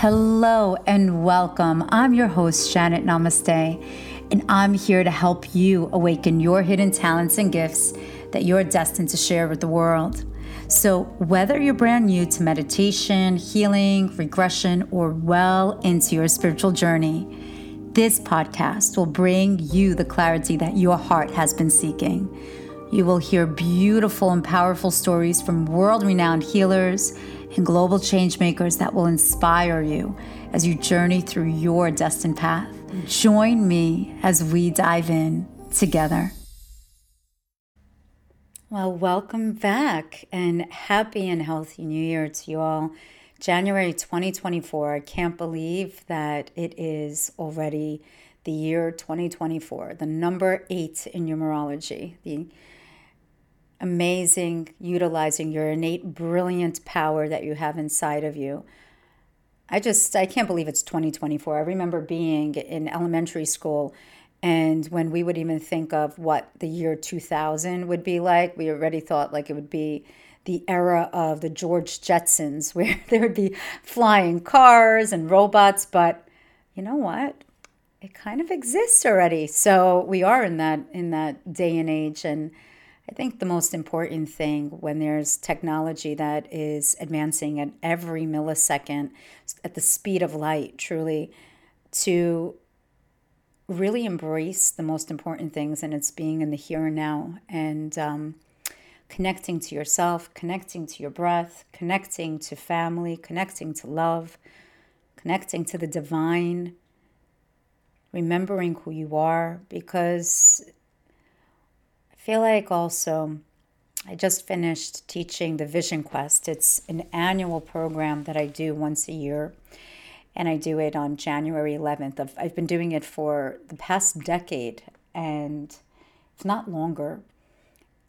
Hello and welcome. I'm your host, Janet Namaste, and I'm here to help you awaken your hidden talents and gifts that you're destined to share with the world. So, whether you're brand new to meditation, healing, regression, or well into your spiritual journey, this podcast will bring you the clarity that your heart has been seeking. You will hear beautiful and powerful stories from world renowned healers and global changemakers that will inspire you as you journey through your destined path. Join me as we dive in together. Well, welcome back and happy and healthy new year to you all. January 2024. I can't believe that it is already the year 2024, the number eight in numerology, the amazing utilizing your innate brilliant power that you have inside of you. I just, I can't believe it's 2024. I remember being in elementary school and when we would even think of what the year 2000 would be like, we already thought like it would be the era of the George Jetsons, where there would be flying cars and robots. But you know what? It kind of exists already. So we are in that in that day and age. And I think the most important thing when there's technology that is advancing at every millisecond, at the speed of light, truly, to really embrace the most important things, and it's being in the here and now. And um, connecting to yourself, connecting to your breath, connecting to family, connecting to love, connecting to the divine, remembering who you are. Because feel like also, I just finished teaching the Vision Quest. It's an annual program that I do once a year. And I do it on January 11th. I've been doing it for the past decade, and if not longer.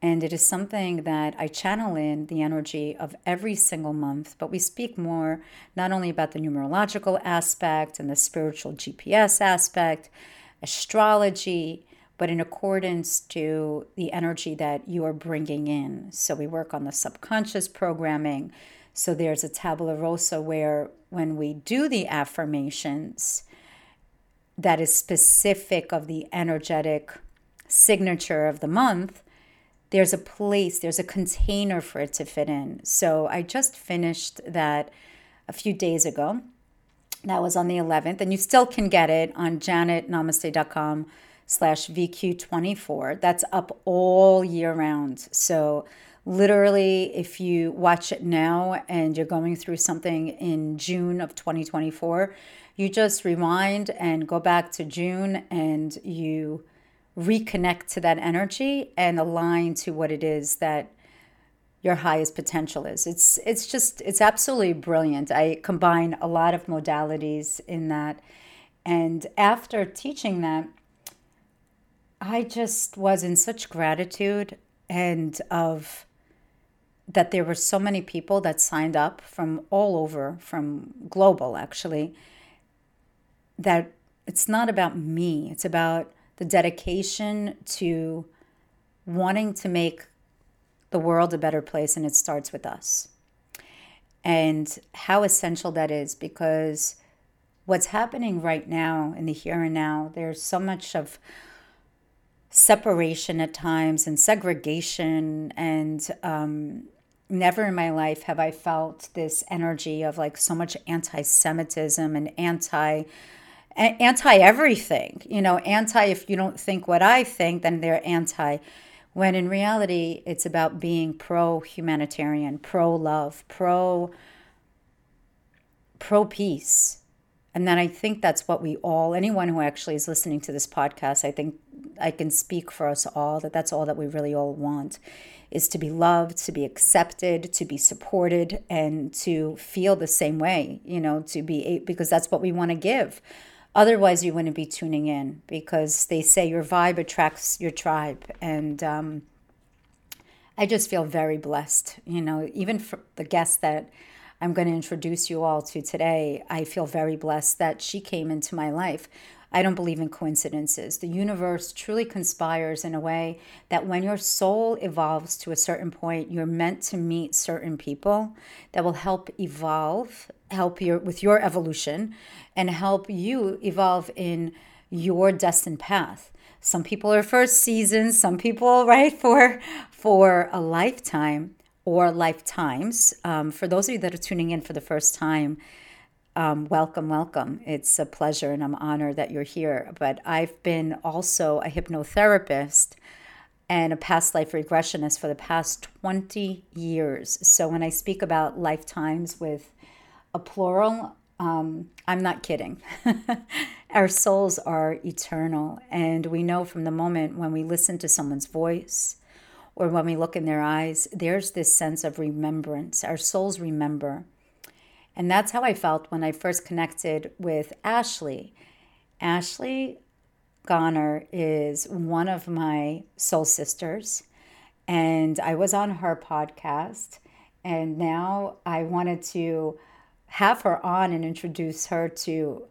And it is something that I channel in the energy of every single month, but we speak more not only about the numerological aspect and the spiritual GPS aspect, astrology, but in accordance to the energy that you are bringing in. So we work on the subconscious programming. So there's a tabula rasa where when we do the affirmations, that is specific of the energetic signature of the month there's a place, there's a container for it to fit in. So I just finished that a few days ago. That was on the 11th, and you still can get it on janetnamaste.com slash VQ24. That's up all year round. So literally, if you watch it now and you're going through something in June of 2024, you just rewind and go back to June and you reconnect to that energy and align to what it is that your highest potential is. It's it's just it's absolutely brilliant. I combine a lot of modalities in that. And after teaching that, I just was in such gratitude and of that there were so many people that signed up from all over, from global actually, that it's not about me. It's about the dedication to wanting to make the world a better place, and it starts with us. And how essential that is because what's happening right now in the here and now, there's so much of separation at times and segregation and um, never in my life have i felt this energy of like so much anti-semitism and anti anti everything, you know, anti if you don't think what I think, then they're anti. When in reality, it's about being pro humanitarian, pro love, pro pro peace. And then I think that's what we all, anyone who actually is listening to this podcast, I think I can speak for us all that that's all that we really all want is to be loved, to be accepted, to be supported, and to feel the same way, you know, to be, because that's what we want to give. Otherwise, you wouldn't be tuning in because they say your vibe attracts your tribe. And um, I just feel very blessed. You know, even for the guest that I'm going to introduce you all to today, I feel very blessed that she came into my life. I don't believe in coincidences. The universe truly conspires in a way that when your soul evolves to a certain point, you're meant to meet certain people that will help evolve, help your with your evolution and help you evolve in your destined path. Some people are for seasons, some people right for for a lifetime or lifetimes. Um, for those of you that are tuning in for the first time, um, welcome, welcome. It's a pleasure and I'm honored that you're here. But I've been also a hypnotherapist and a past life regressionist for the past 20 years. So when I speak about lifetimes with a plural, um, I'm not kidding. Our souls are eternal. And we know from the moment when we listen to someone's voice or when we look in their eyes, there's this sense of remembrance. Our souls remember. And that's how I felt when I first connected with Ashley. Ashley Gonor is one of my soul sisters, and I was on her podcast. And now I wanted to have her on and introduce her to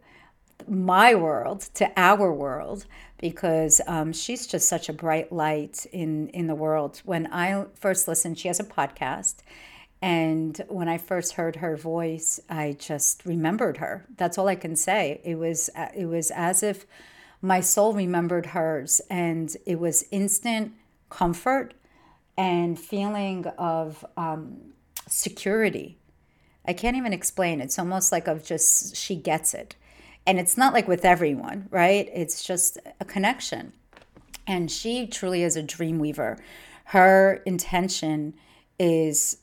my world, to our world, because um, she's just such a bright light in in the world. When I first listened, she has a podcast, and when I first heard her voice, I just remembered her. That's all I can say. It was it was as if my soul remembered hers, and it was instant comfort and feeling of um, security. I can't even explain. It's almost like of just she gets it, and it's not like with everyone, right? It's just a connection, and she truly is a dream weaver. Her intention is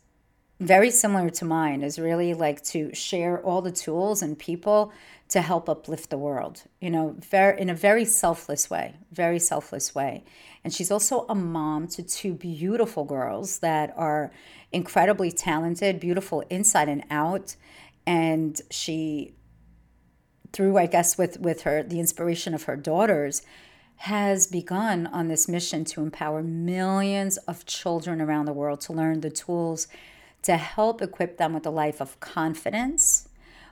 very similar to mine is really like to share all the tools and people to help uplift the world you know very in a very selfless way very selfless way and she's also a mom to two beautiful girls that are incredibly talented beautiful inside and out and she through i guess with with her the inspiration of her daughters has begun on this mission to empower millions of children around the world to learn the tools to help equip them with a life of confidence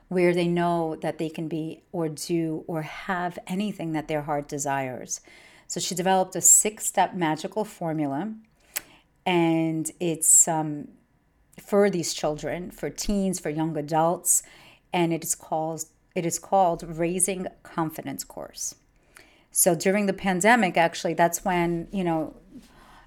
where they know that they can be or do or have anything that their heart desires. So she developed a six step magical formula, and it's um, for these children, for teens, for young adults, and it is called it is called Raising Confidence Course. So during the pandemic, actually, that's when you know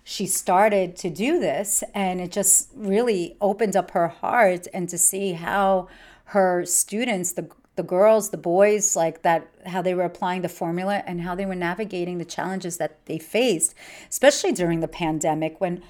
she started to do this and it just really opened up her heart and to see how her students the the girls the boys like that how they were applying the formula and how they were navigating the challenges that they faced especially during the pandemic when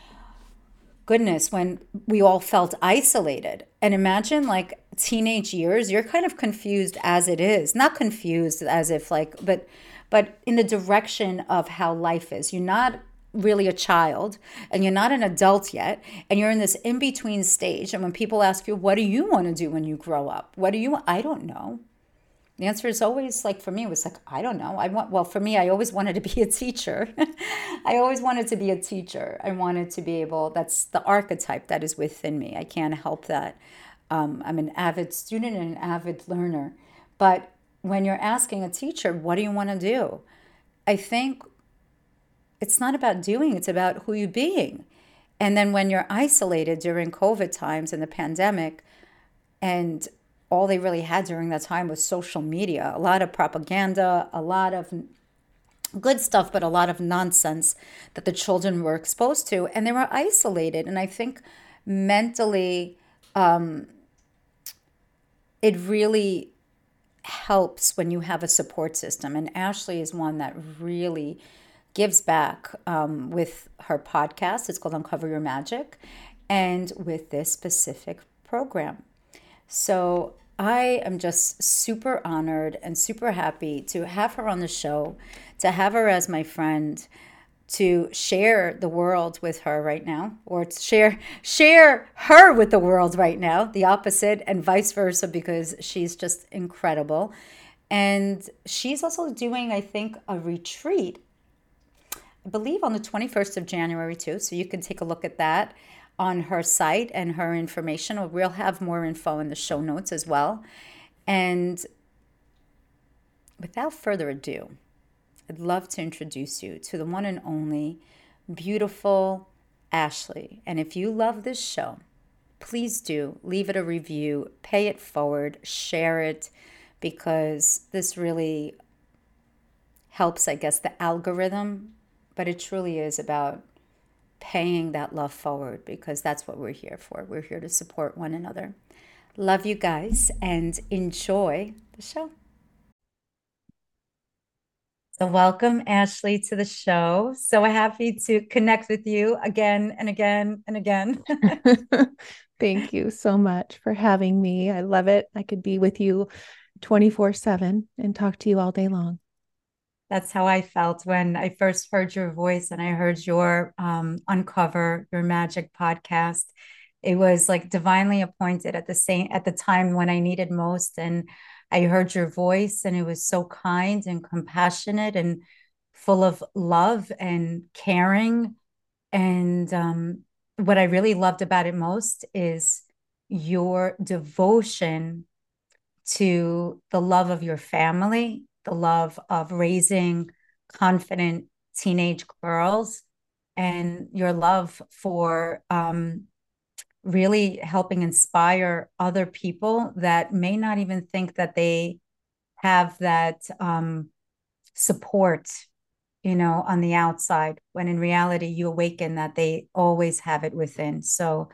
goodness when we all felt isolated. And imagine like teenage years you're kind of confused as it is. Not confused as if like but but in the direction of how life is. You're not really a child and you're not an adult yet and you're in this in between stage. And when people ask you what do you want to do when you grow up? What do you i don't know the answer is always like for me it was like i don't know. I want well for me i always wanted to be a teacher. I always wanted to be a teacher. I wanted to be able that's the archetype that is within me. I can't help that um, i'm an avid student and an avid learner. But when you're asking a teacher what do you want to do? I think it's not about doing, it's about who you're being. And then when you're isolated during COVID times and the pandemic, and all they really had during that time was social media, a lot of propaganda, a lot of good stuff, but a lot of nonsense that the children were exposed to, and they were isolated. And I think mentally, um, it really helps when you have a support system. And Ashley is one that really gives back um, with her podcast. It's called Uncover Your Magic, and with this specific program. So I am just super honored and super happy to have her on the show, to have her as my friend, to share the world with her right now, or to share share her with the world right now, the opposite, and vice versa, because she's just incredible. And she's also doing, I think, a retreat I believe on the 21st of January too. So you can take a look at that on her site and her information. We'll have more info in the show notes as well. And without further ado, I'd love to introduce you to the one and only beautiful Ashley. And if you love this show, please do leave it a review, pay it forward, share it, because this really helps, I guess, the algorithm. But it truly is about paying that love forward because that's what we're here for. We're here to support one another. Love you guys and enjoy the show. So, welcome, Ashley, to the show. So happy to connect with you again and again and again. Thank you so much for having me. I love it. I could be with you 24 7 and talk to you all day long. That's how I felt when I first heard your voice and I heard your um, Uncover Your Magic podcast. It was like divinely appointed at the same at the time when I needed most. And I heard your voice and it was so kind and compassionate and full of love and caring. And um, what I really loved about it most is your devotion to the love of your family, the love of raising confident teenage girls, and your love for um, really helping inspire other people that may not even think that they have that um, support you know on the outside when in reality you awaken that they always have it within. So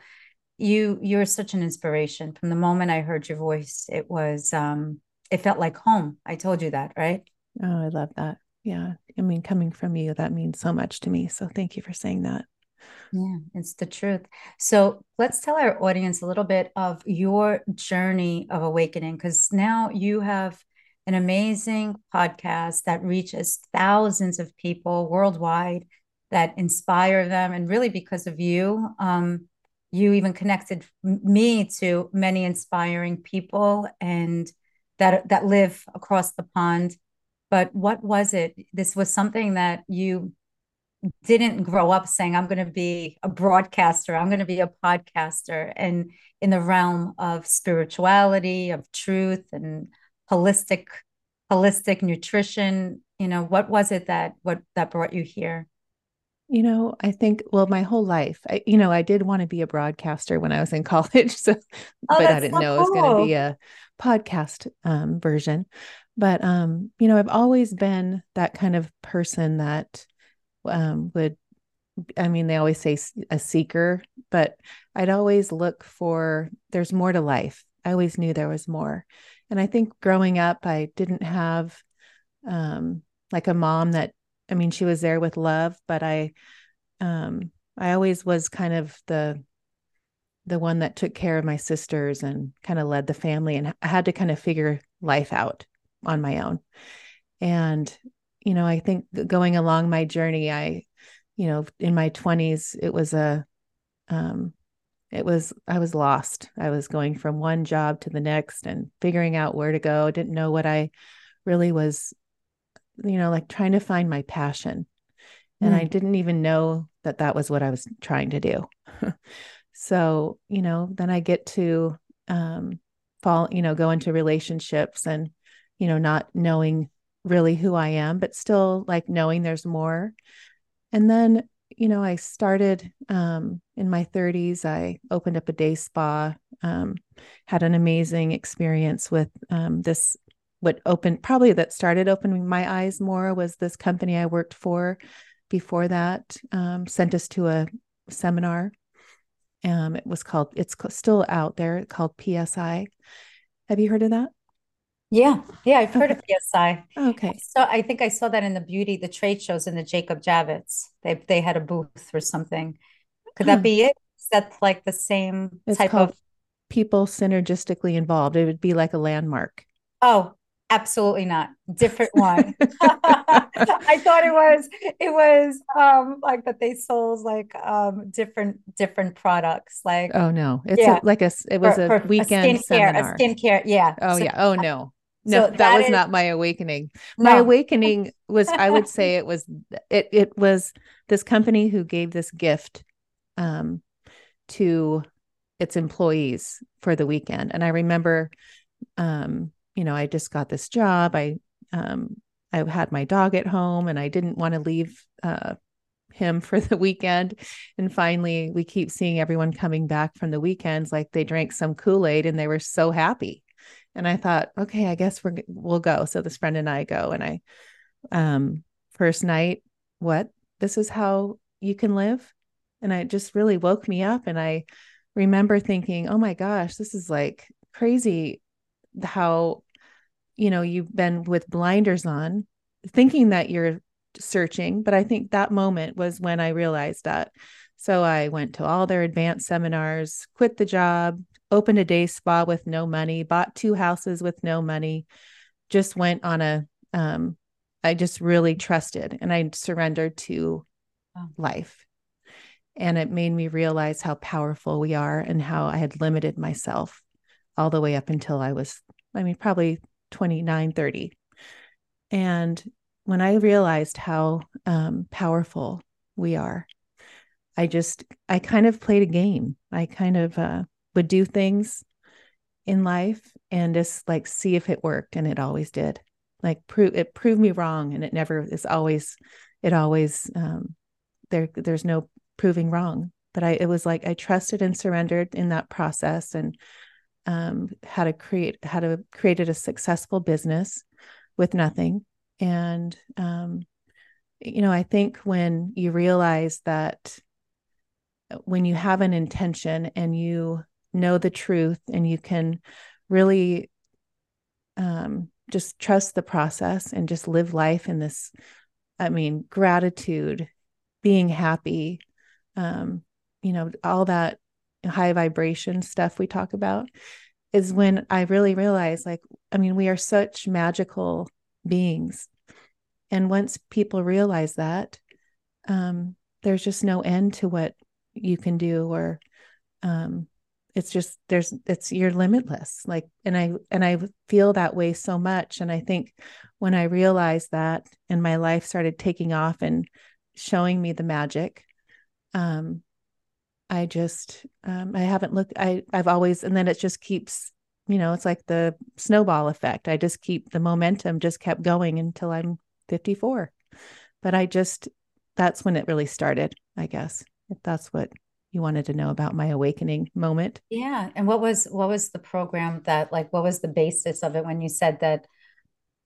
you you're such an inspiration. From the moment i heard your voice it was um it felt like home. I told you that right? Oh i love that. Yeah. I mean coming from you that means so much to me. So thank you for saying that. Yeah, it's the truth. So let's tell our audience a little bit of your journey of awakening, because now you have an amazing podcast that reaches thousands of people worldwide that inspire them. And really, because of you, um, you even connected me to many inspiring people and that that live across the pond. But what was it? This was something that you didn't grow up saying i'm going to be a broadcaster i'm going to be a podcaster and in the realm of spirituality of truth and holistic holistic nutrition you know what was it that what that brought you here you know i think well my whole life I, you know i did want to be a broadcaster when i was in college so oh, but i didn't so know cool. it was going to be a podcast um, version but um you know i've always been that kind of person that um, would I mean, they always say a seeker, but I'd always look for there's more to life. I always knew there was more. And I think growing up, I didn't have um, like a mom that, I mean, she was there with love, but I, um, I always was kind of the, the one that took care of my sisters and kind of led the family. And I had to kind of figure life out on my own. And you know, I think going along my journey, I, you know, in my 20s, it was a, um, it was, I was lost. I was going from one job to the next and figuring out where to go. Didn't know what I really was, you know, like trying to find my passion. And mm. I didn't even know that that was what I was trying to do. so, you know, then I get to, um, fall, you know, go into relationships and, you know, not knowing really who I am, but still like knowing there's more. And then, you know, I started um, in my 30s. I opened up a day spa, um, had an amazing experience with um, this. What opened probably that started opening my eyes more was this company I worked for before that um, sent us to a seminar. Um, it was called, it's still out there, called PSI. Have you heard of that? Yeah, yeah, I've heard okay. of PSI. Okay. So I think I saw that in the beauty, the trade shows in the Jacob Javits. They they had a booth or something. Could that be it? Is that like the same it's type of people synergistically involved? It would be like a landmark. Oh, absolutely not. Different one. I thought it was it was um like that they sold like um different different products. Like oh no, it's yeah. a, like a it was for, a for weekend a skincare, seminar. A skincare, yeah. Oh so, yeah. Oh no. No, so that, that was not my awakening. No. My awakening was I would say it was it it was this company who gave this gift um to its employees for the weekend. And I remember um, you know, I just got this job. I um, I had my dog at home and I didn't want to leave uh, him for the weekend. And finally, we keep seeing everyone coming back from the weekends like they drank some Kool Aid and they were so happy. And I thought, okay, I guess we're we'll go. So this friend and I go, and I, um, first night, what? This is how you can live, and it just really woke me up. And I remember thinking, oh my gosh, this is like crazy. How, you know, you've been with blinders on, thinking that you're searching, but I think that moment was when I realized that. So I went to all their advanced seminars, quit the job, opened a day spa with no money, bought two houses with no money, just went on a um I just really trusted and I surrendered to wow. life. And it made me realize how powerful we are and how I had limited myself all the way up until I was, I mean, probably 29, 30. And when I realized how um, powerful we are, I just, I kind of played a game. I kind of uh, would do things in life and just like see if it worked. And it always did. Like prove it proved me wrong. And it never is always, it always, um, there, there's no proving wrong. But I, it was like I trusted and surrendered in that process and um, how to create, how to created a successful business with nothing. And, um, you know, I think when you realize that when you have an intention and you know the truth and you can really um, just trust the process and just live life in this, I mean, gratitude, being happy, um, you know, all that high vibration stuff we talk about is when I really realized like, I mean, we are such magical beings. And once people realize that, um, there's just no end to what you can do, or um, it's just there's it's you're limitless. Like, and I and I feel that way so much. And I think when I realized that, and my life started taking off and showing me the magic, um, I just um, I haven't looked. I I've always, and then it just keeps you know, it's like the snowball effect. I just keep the momentum just kept going until I'm 54. But I just, that's when it really started, I guess, if that's what you wanted to know about my awakening moment. Yeah. And what was, what was the program that, like, what was the basis of it when you said that,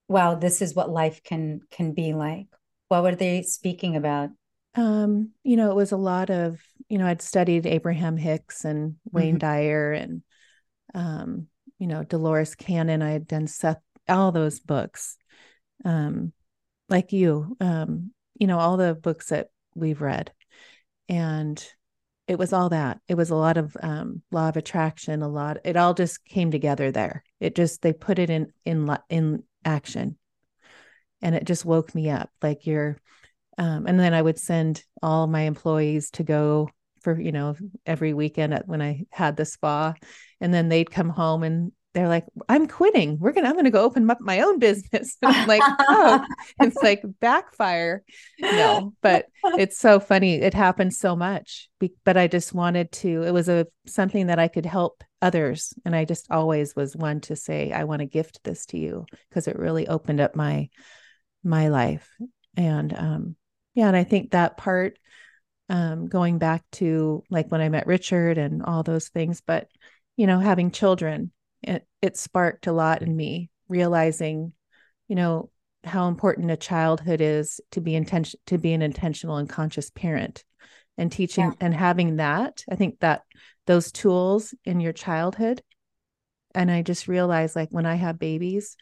wow, this is what life can, can be like? What were they speaking about? Um, you know, it was a lot of, you know, I'd studied Abraham Hicks and Wayne mm-hmm. Dyer and, um, you know, Dolores Cannon. I had done Seth, all those books, um, like you, um, you know, all the books that we've read. And it was all that. It was a lot of um, law of attraction, a lot. It all just came together there. It just they put it in in in action, and it just woke me up. Like you're, um, and then I would send all my employees to go for you know every weekend at, when I had the spa, and then they'd come home and they're like, I'm quitting. We're gonna I'm gonna go open up my own business. I'm like, oh, it's like backfire. No, but it's so funny. It happens so much. But I just wanted to. It was a something that I could help others, and I just always was one to say, I want to gift this to you because it really opened up my my life. And um, yeah, and I think that part um, going back to like when I met Richard and all those things, but you know, having children, it, it sparked a lot in me, realizing, you know, how important a childhood is to be intention to be an intentional and conscious parent and teaching yeah. and having that. I think that those tools in your childhood. And I just realized like when I have babies,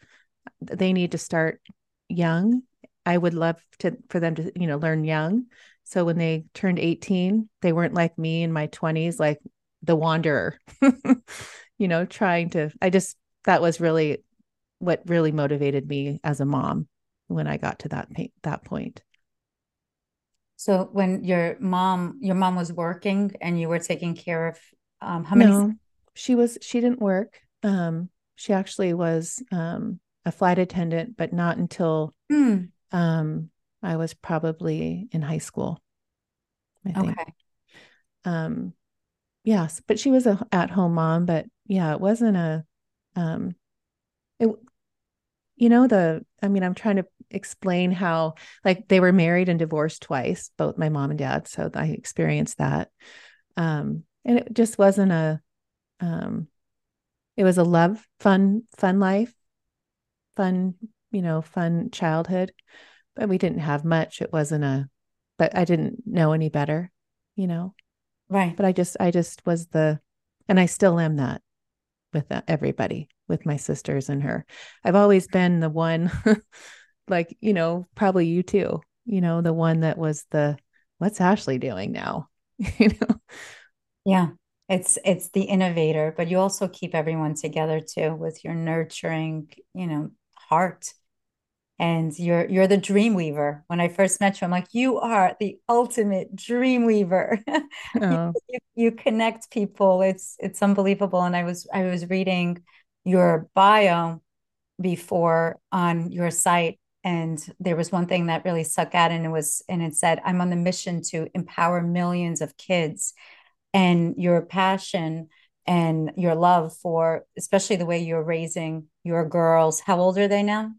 they need to start young. I would love to for them to, you know, learn young so when they turned 18, they weren't like me in my 20s, like the wanderer, you know, trying to, I just, that was really what really motivated me as a mom when I got to that, that point. So when your mom, your mom was working and you were taking care of, um, how many? No, she was, she didn't work. Um, she actually was, um, a flight attendant, but not until, mm. um, I was probably in high school. I think. Okay. Um, yes, but she was a at home mom. But yeah, it wasn't a. Um, it you know the i mean i'm trying to explain how like they were married and divorced twice both my mom and dad so i experienced that um and it just wasn't a um it was a love fun fun life fun you know fun childhood but we didn't have much. It wasn't a but i didn't know any better you know? Right. But i just i just was the and i still am that with uh, everybody with my sisters and her. I've always been the one like you know probably you too you know the one that was the what's ashley doing now? You know? Yeah. It's it's the innovator but you also keep everyone together too with your nurturing you know heart and you're you're the dream weaver. When i first met you i'm like you are the ultimate dream weaver. Oh. you, you, connect people. It's it's unbelievable. And i was i was reading your bio before on your site and there was one thing that really stuck out and it was and it said i'm on the mission to empower millions of kids and your passion and your love for especially the way you're raising your girls. How old are they now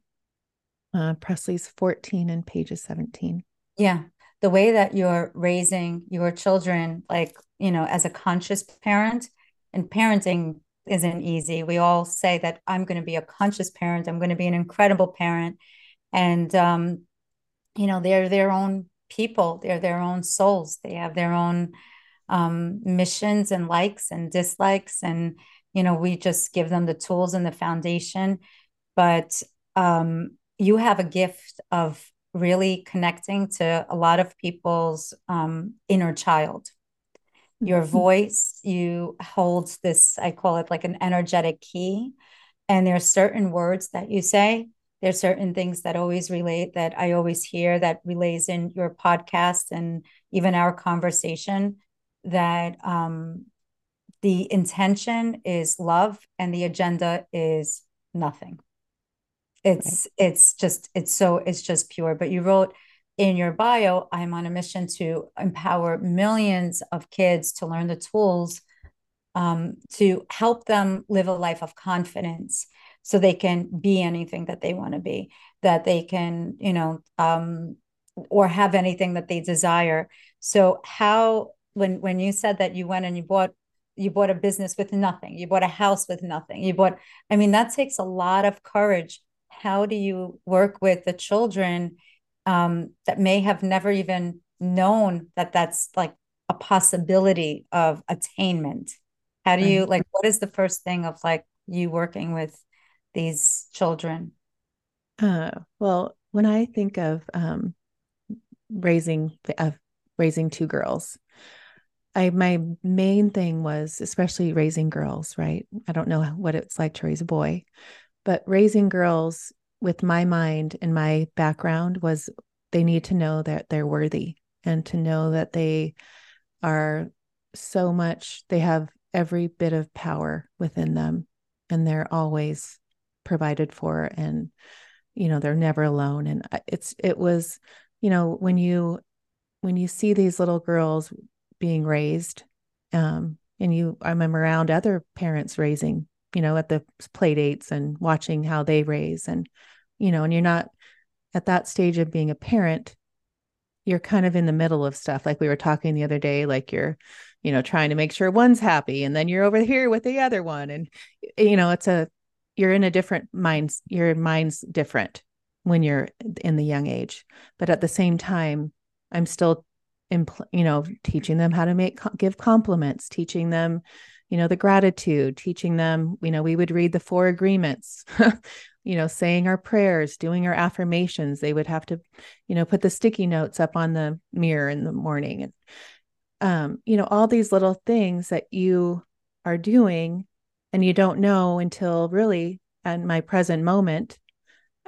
uh, Presley's 14 and Paige's 17. Yeah. The way that you're raising your children, like, you know, as a conscious parent, and parenting isn't easy. We all say that I'm going to be a conscious parent, I'm going to be an incredible parent. And, um, you know, they're their own people, they're their own souls, they have their own um, missions and likes and dislikes. And, you know, we just give them the tools and the foundation. But um, you have a gift of really connecting to a lot of people's um, inner child. Your mm-hmm. voice, you hold this, I call it like an energetic key. And there are certain words that you say. There's certain things that always relate that I always hear that relays in your podcast and even our conversation that um, the intention is love and the agenda is nothing it's right. it's just it's so it's just pure but you wrote in your bio i'm on a mission to empower millions of kids to learn the tools um, to help them live a life of confidence so they can be anything that they want to be that they can you know um, or have anything that they desire so how when when you said that you went and you bought you bought a business with nothing you bought a house with nothing you bought i mean that takes a lot of courage how do you work with the children um, that may have never even known that that's like a possibility of attainment? How do you like what is the first thing of like you working with these children? Uh, well when i think of um, raising uh, raising two girls I my main thing was especially raising girls, right? I don't know what it's like to raise a boy, but raising girls with my mind and my background was they need to know that they're worthy and to know that they are so much, they have every bit of power within them and they're always provided for and you know they're never alone. And it's it was you know when you when you see these little girls being raised um and you i'm around other parents raising you know, at the play dates and watching how they raise. And, you know, and you're not at that stage of being a parent, you're kind of in the middle of stuff. Like we were talking the other day, like you're, you know, trying to make sure one's happy and then you're over here with the other one. And, you know, it's a, you're in a different minds, your mind's different when you're in the young age. But at the same time, I'm still, impl- you know, teaching them how to make, give compliments, teaching them, you know the gratitude teaching them you know we would read the four agreements you know saying our prayers doing our affirmations. They would have to you know put the sticky notes up on the mirror in the morning and um you know all these little things that you are doing and you don't know until really at my present moment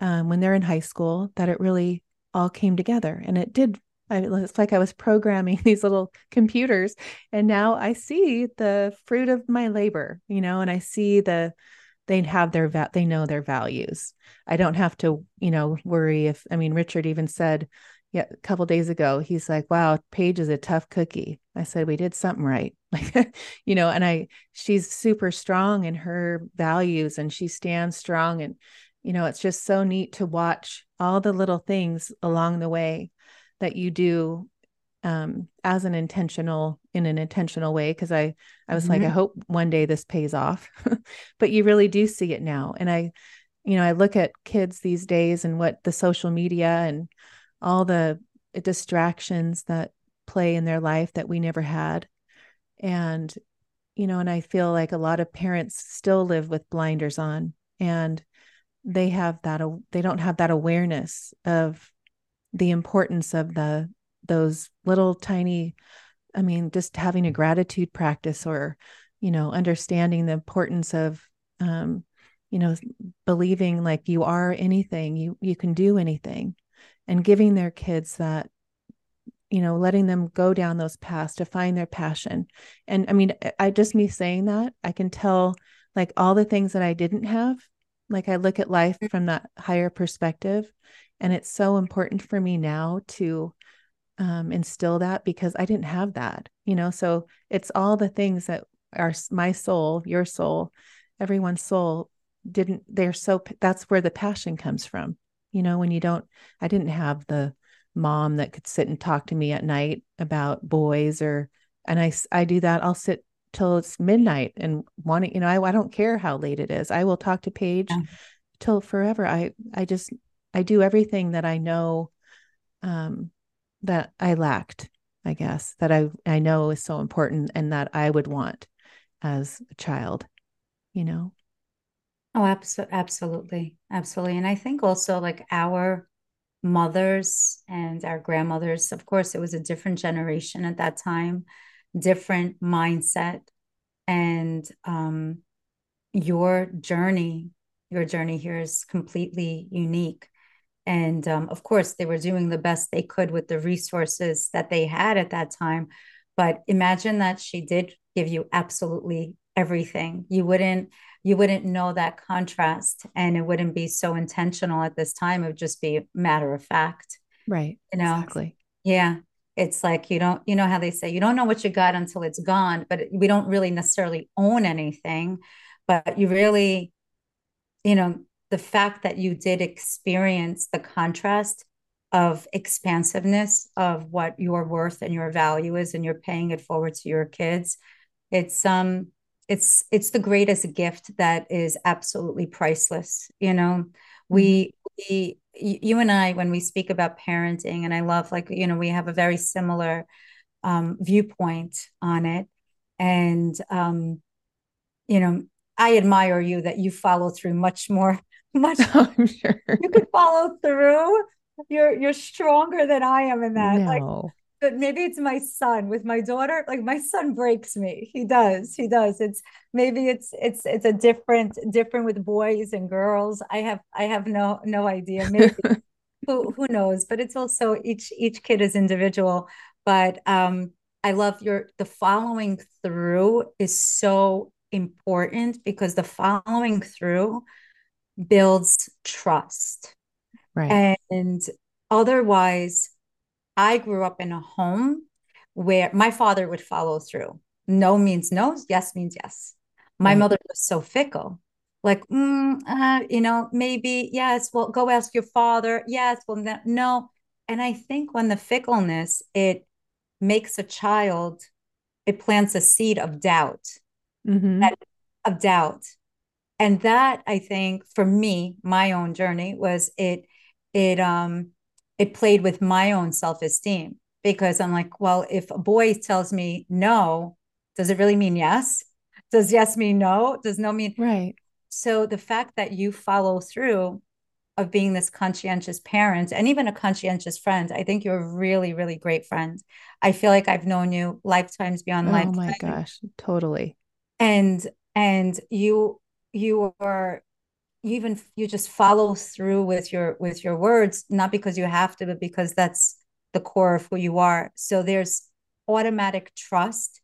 um, when they're in high school that it really all came together. And it did I, it's like I was programming these little computers, and now I see the fruit of my labor, you know, and I see the they have their va- they know their values. I don't have to, you know, worry if I mean Richard even said, yeah, a couple days ago, he's like, "Wow, Paige is a tough cookie." I said, "We did something right." Like, you know, and I she's super strong in her values and she stands strong and you know, it's just so neat to watch all the little things along the way that you do um, as an intentional in an intentional way because i i was mm-hmm. like i mm-hmm. hope one day this pays off but you really do see it now and i you know i look at kids these days and what the social media and all the distractions that play in their life that we never had and you know and i feel like a lot of parents still live with blinders on and they have that they don't have that awareness of the importance of the those little tiny i mean just having a gratitude practice or you know understanding the importance of um you know believing like you are anything you you can do anything and giving their kids that you know letting them go down those paths to find their passion. And i mean i just me saying that i can tell like all the things that i didn't have like i look at life from that higher perspective and it's so important for me now to um, instill that because I didn't have that, you know. So it's all the things that are my soul, your soul, everyone's soul didn't. They're so that's where the passion comes from, you know. When you don't, I didn't have the mom that could sit and talk to me at night about boys or, and I I do that. I'll sit till it's midnight and want to, you know. I I don't care how late it is. I will talk to Paige yeah. till forever. I I just I do everything that I know um that I lacked, I guess, that I I know is so important and that I would want as a child, you know. Oh, absolutely, absolutely. And I think also like our mothers and our grandmothers, of course, it was a different generation at that time, different mindset, and um, your journey, your journey here is completely unique. And um, of course, they were doing the best they could with the resources that they had at that time. But imagine that she did give you absolutely everything. You wouldn't you wouldn't know that contrast and it wouldn't be so intentional at this time. It would just be matter of fact. Right. You know, exactly. Yeah. It's like you don't, you know how they say you don't know what you got until it's gone, but we don't really necessarily own anything, but you really, you know, the fact that you did experience the contrast of expansiveness of what your worth and your value is and you're paying it forward to your kids it's um it's it's the greatest gift that is absolutely priceless you know we mm-hmm. we you and i when we speak about parenting and i love like you know we have a very similar um, viewpoint on it and um you know i admire you that you follow through much more much I'm sure. you could follow through. You're you're stronger than I am in that. No. Like but maybe it's my son with my daughter like my son breaks me he does he does it's maybe it's it's it's a different different with boys and girls i have i have no no idea maybe who who knows but it's also each each kid is individual but um i love your the following through is so important because the following through builds trust. Right. And otherwise, I grew up in a home where my father would follow through. No means no, yes means yes. My right. mother was so fickle. Like, mm, uh, you know, maybe, yes, well, go ask your father. Yes, well, no, no. And I think when the fickleness, it makes a child, it plants a seed of doubt, mm-hmm. that, of doubt and that i think for me my own journey was it it um it played with my own self-esteem because i'm like well if a boy tells me no does it really mean yes does yes mean no does no mean right so the fact that you follow through of being this conscientious parent and even a conscientious friend i think you're a really really great friend i feel like i've known you lifetimes beyond life. oh lifetimes. my gosh totally and and you you are you even you just follow through with your with your words not because you have to but because that's the core of who you are. So there's automatic trust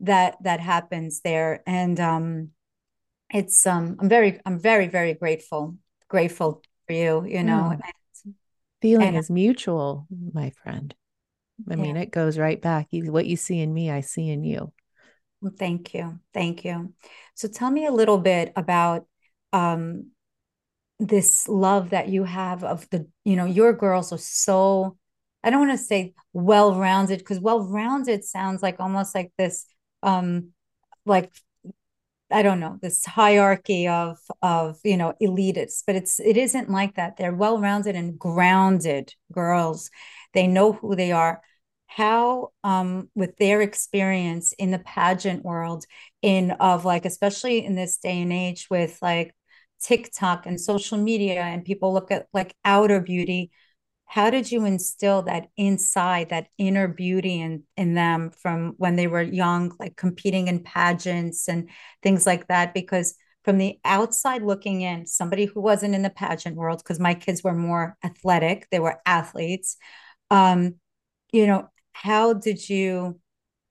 that that happens there. And um it's um i'm very i'm very very grateful grateful for you you know mm. and, feeling and, is mutual my friend. I yeah. mean it goes right back. You, what you see in me i see in you Thank you. Thank you. So tell me a little bit about um, this love that you have of the you know your girls are so i don't want to say well rounded because well rounded sounds like almost like this um like I don't know this hierarchy of of you know elitists, but it's it isn't like that. They're well rounded and grounded girls. They know who they are. How um, with their experience in the pageant world, in of like especially in this day and age with like TikTok and social media, and people look at like outer beauty how did you instill that inside that inner beauty in in them from when they were young like competing in pageants and things like that? Because from the outside looking in somebody who wasn't in the pageant world because my kids were more athletic they were athletes um you know how did you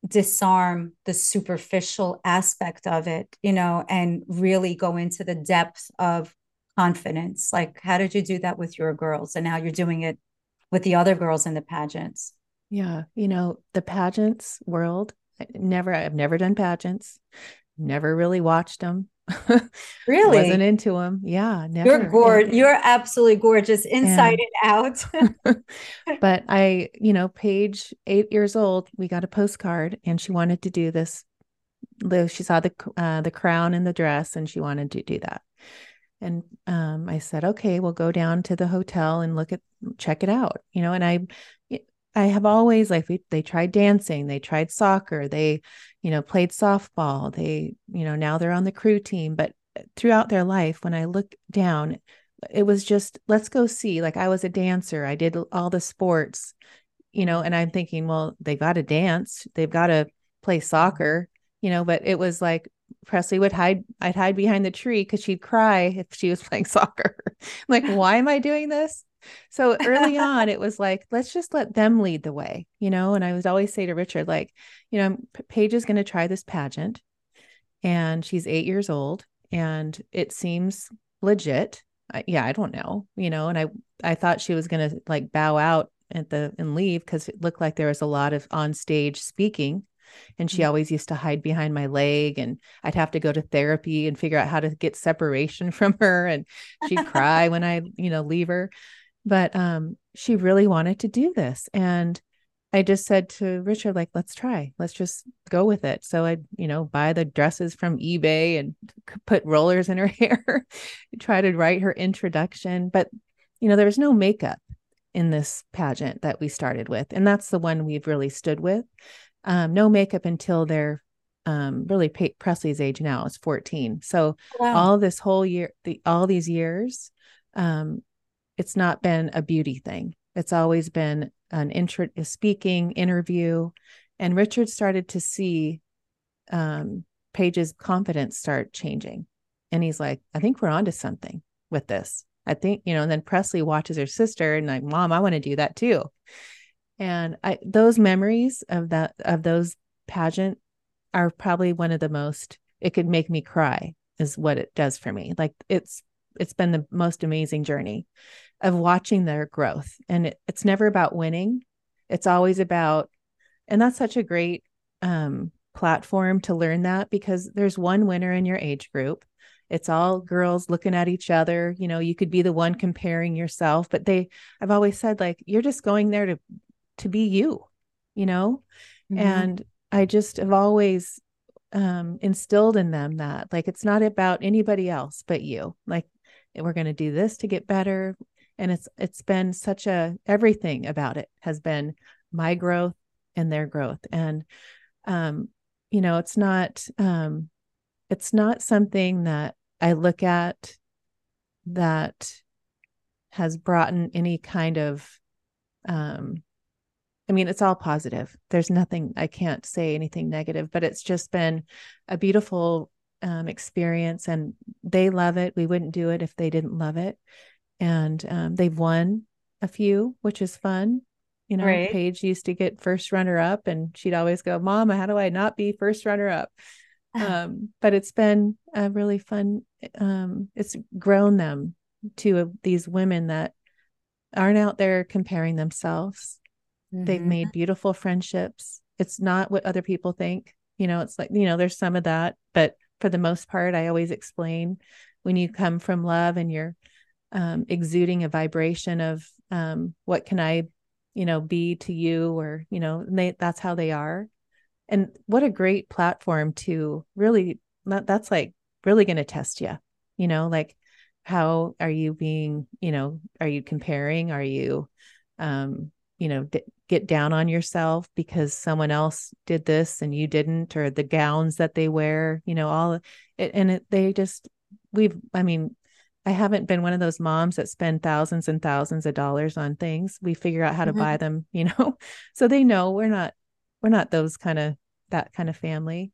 disarm the superficial aspect of it you know and really go into the depth of confidence? Like how did you do that with your girls and how you're doing it with the other girls in the pageants? Yeah you know the pageants world never i've never done pageants never really watched them really? Wasn't into them yeah never. you're gorgeous you're absolutely gorgeous inside and, and out. But i you know Paige eight years old we got a postcard and she wanted to do this she saw the uh, the crown and the dress and she wanted to do that. And um, I said, okay, we'll go down to the hotel and look at, check it out, you know. And I, I have always like they tried dancing, they tried soccer, they, you know, played softball. They, you know, now they're on the crew team. But throughout their life, when I look down, it was just let's go see. Like I was a dancer, I did all the sports, you know. And I'm thinking, well, they've got to dance, they've got to play soccer, you know. But it was like Presley would hide, I'd hide behind the tree because she'd cry if she was playing soccer. like, why am I doing this? So early on, it was like, let's just let them lead the way, you know? And I would always say to Richard, like, you know, Paige is going to try this pageant and she's eight years old and it seems legit. I, yeah, I don't know, you know, and I, I thought she was going to like bow out at the and leave because it looked like there was a lot of on stage speaking and she mm-hmm. always used to hide behind my leg and I'd have to go to therapy and figure out how to get separation from her and she'd cry when I, you know, leave her. But um she really wanted to do this and I just said to Richard, like, let's try, let's just go with it. So I, you know, buy the dresses from eBay and put rollers in her hair, try to write her introduction. But, you know, there was no makeup in this pageant that we started with. And that's the one we've really stood with um, no makeup until they're um, really Presley's age now is 14. So wow. all this whole year, the all these years, um, it's not been a beauty thing. It's always been an intro, speaking interview, and Richard started to see um, Paige's confidence start changing, and he's like, "I think we're onto something with this." I think you know. And then Presley watches her sister and like, "Mom, I want to do that too." and I those memories of that of those pageant are probably one of the most it could make me cry is what it does for me like it's it's been the most amazing journey of watching their growth and it, it's never about winning it's always about and that's such a great um, platform to learn that because there's one winner in your age group it's all girls looking at each other you know you could be the one comparing yourself but they i've always said like you're just going there to to be you, you know? Mm-hmm. And I just have always um, instilled in them that like it's not about anybody else but you. Like we're going to do this to get better. And it's it's been such a everything about it has been my growth and their growth. And um, you know, it's not um it's not something that I look at that has brought in any kind of um I mean, it's all positive. There's nothing, I can't say anything negative, but it's just been a beautiful um, experience and they love it. We wouldn't do it if they didn't love it. And um, they've won a few, which is fun. You know, right. Paige used to get first runner up and she'd always go, Mama, how do I not be first runner up? um, but it's been a really fun, um, it's grown them to uh, these women that aren't out there comparing themselves Mm-hmm. They've made beautiful friendships. It's not what other people think. You know, it's like, you know, there's some of that, but for the most part, I always explain when you come from love and you're um, exuding a vibration of um, what can I, you know, be to you, or you know, they that's how they are. And what a great platform to really that, that's like really going to test you, you know, like how are you being, you know, are you comparing? Are you, um, you know, d- get down on yourself because someone else did this and you didn't, or the gowns that they wear, you know, all and it, they just, we've, I mean, I haven't been one of those moms that spend thousands and thousands of dollars on things. We figure out how to mm-hmm. buy them, you know, so they know we're not, we're not those kind of, that kind of family,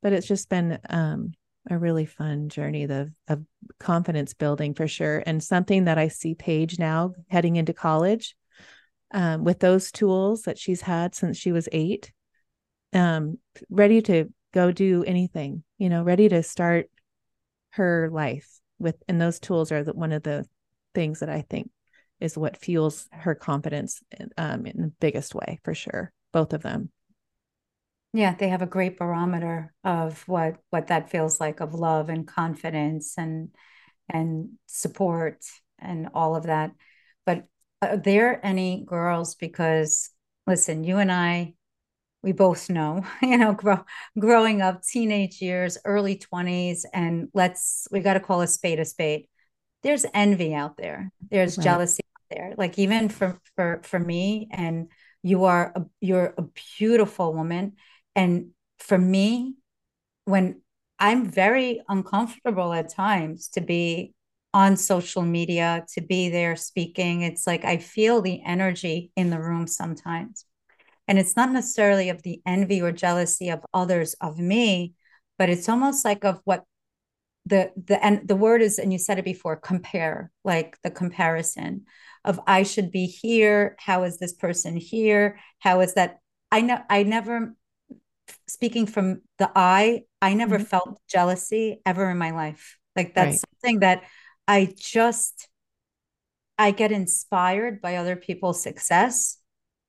but it's just been, um, a really fun journey the of confidence building for sure and something that i see paige now heading into college um, with those tools that she's had since she was eight um, ready to go do anything you know ready to start her life with and those tools are the, one of the things that i think is what fuels her confidence um, in the biggest way for sure both of them. Yeah they have a great barometer of what what that feels like of love and confidence and and support and all of that. But are there any girls because listen you and i we both know you know grow, growing up teenage years early 20s and let's we got to call a spade a spade. There's envy out there. There's right. jealousy out there. Like even for for for me and you are a, you're a beautiful woman. And for me when i'm very uncomfortable at times to be on social media to be there speaking it's like i feel the energy in the room sometimes and it's not necessarily of the envy or jealousy of others of me but it's almost like of what the the and the word is and you said it before compare like the comparison of i should be here. How is this person here? How is that? I know i never speaking from the i i never mm-hmm. felt jealousy ever in my life. Like that's right. something that i just i get inspired by other people's success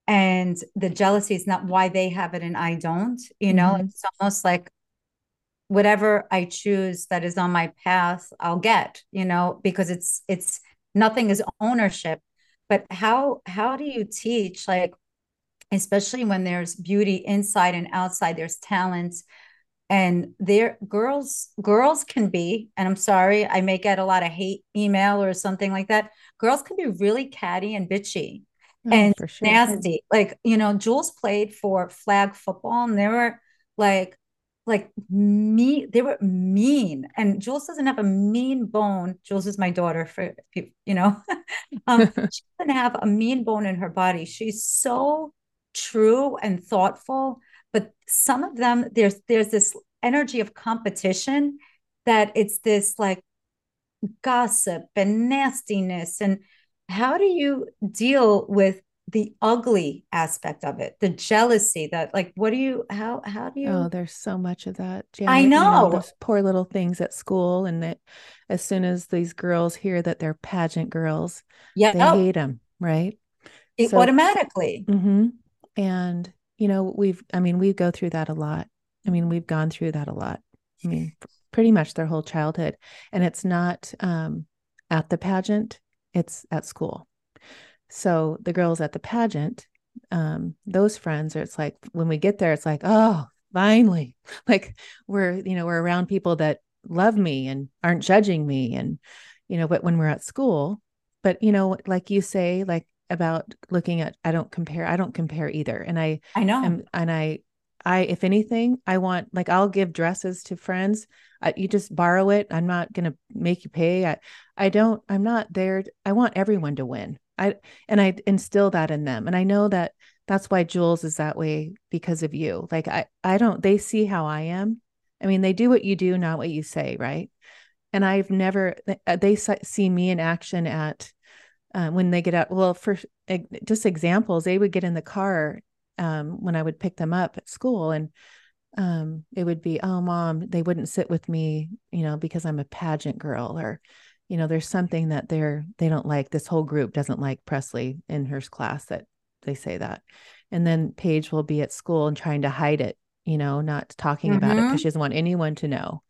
and the jealousy is not why they have it and I don't. You know, mm-hmm. it's almost like whatever I choose that is on my path, I'll get. You know, because it's it's nothing is ownership. But how how do you teach like, especially when there's beauty inside and outside, there's talents and there girls girls can be and i'm sorry i may get a lot of hate email or something like that girls can be really catty and bitchy oh, and sure. nasty. Like, you know, Jules played for flag football and they were like, like me, they were mean. And Jules doesn't have a mean bone. Jules is my daughter for you know. um, she doesn't have a mean bone in her body. She's so true and thoughtful. But some of them, there's there's this energy of competition that it's this like gossip and nastiness and how do you deal with the ugly aspect of it? The jealousy that like what do you how how do you oh there's so much of that Janet, i know, you know those poor little things at school and that as soon as these girls hear that they're pageant girls yeah they oh. hate them right? It, so, automatically. Mm-hmm. and you know we've i mean we go through that a lot. I mean we've gone through that a lot. I mean pretty much their whole childhood. And it's not um at the pageant it's at school. So the girls at the pageant, um, those friends are, it's like when we get there, it's like, oh, finally, like we're, you know, we're around people that love me and aren't judging me. And, you know, but when we're at school, but, you know, like you say, like about looking at, I don't compare, I don't compare either. And I, I know. Am, and I, I, if anything, I want, like, I'll give dresses to friends I, you just borrow it. I'm not to make you pay. I, I don't, I'm not there. I want everyone to win. I, and I instill that in them. And I know that that's why Jules is that way because of you. Like, I, I don't, they see how I am. I mean, they do what you do, not what you say. Right. And I've never, uh, they see me in action at, uh, when they get out. Well, for just examples, they would get in the car um, when I would pick them up at school and um, it would be, oh, mom, they wouldn't sit with me, you know, because I'm a pageant girl, or, you know, there's something that they're they don't like. This whole group doesn't like Presley in her class that they say that, and then Paige will be at school and trying to hide it, you know, not talking mm-hmm. about it because she doesn't want anyone to know,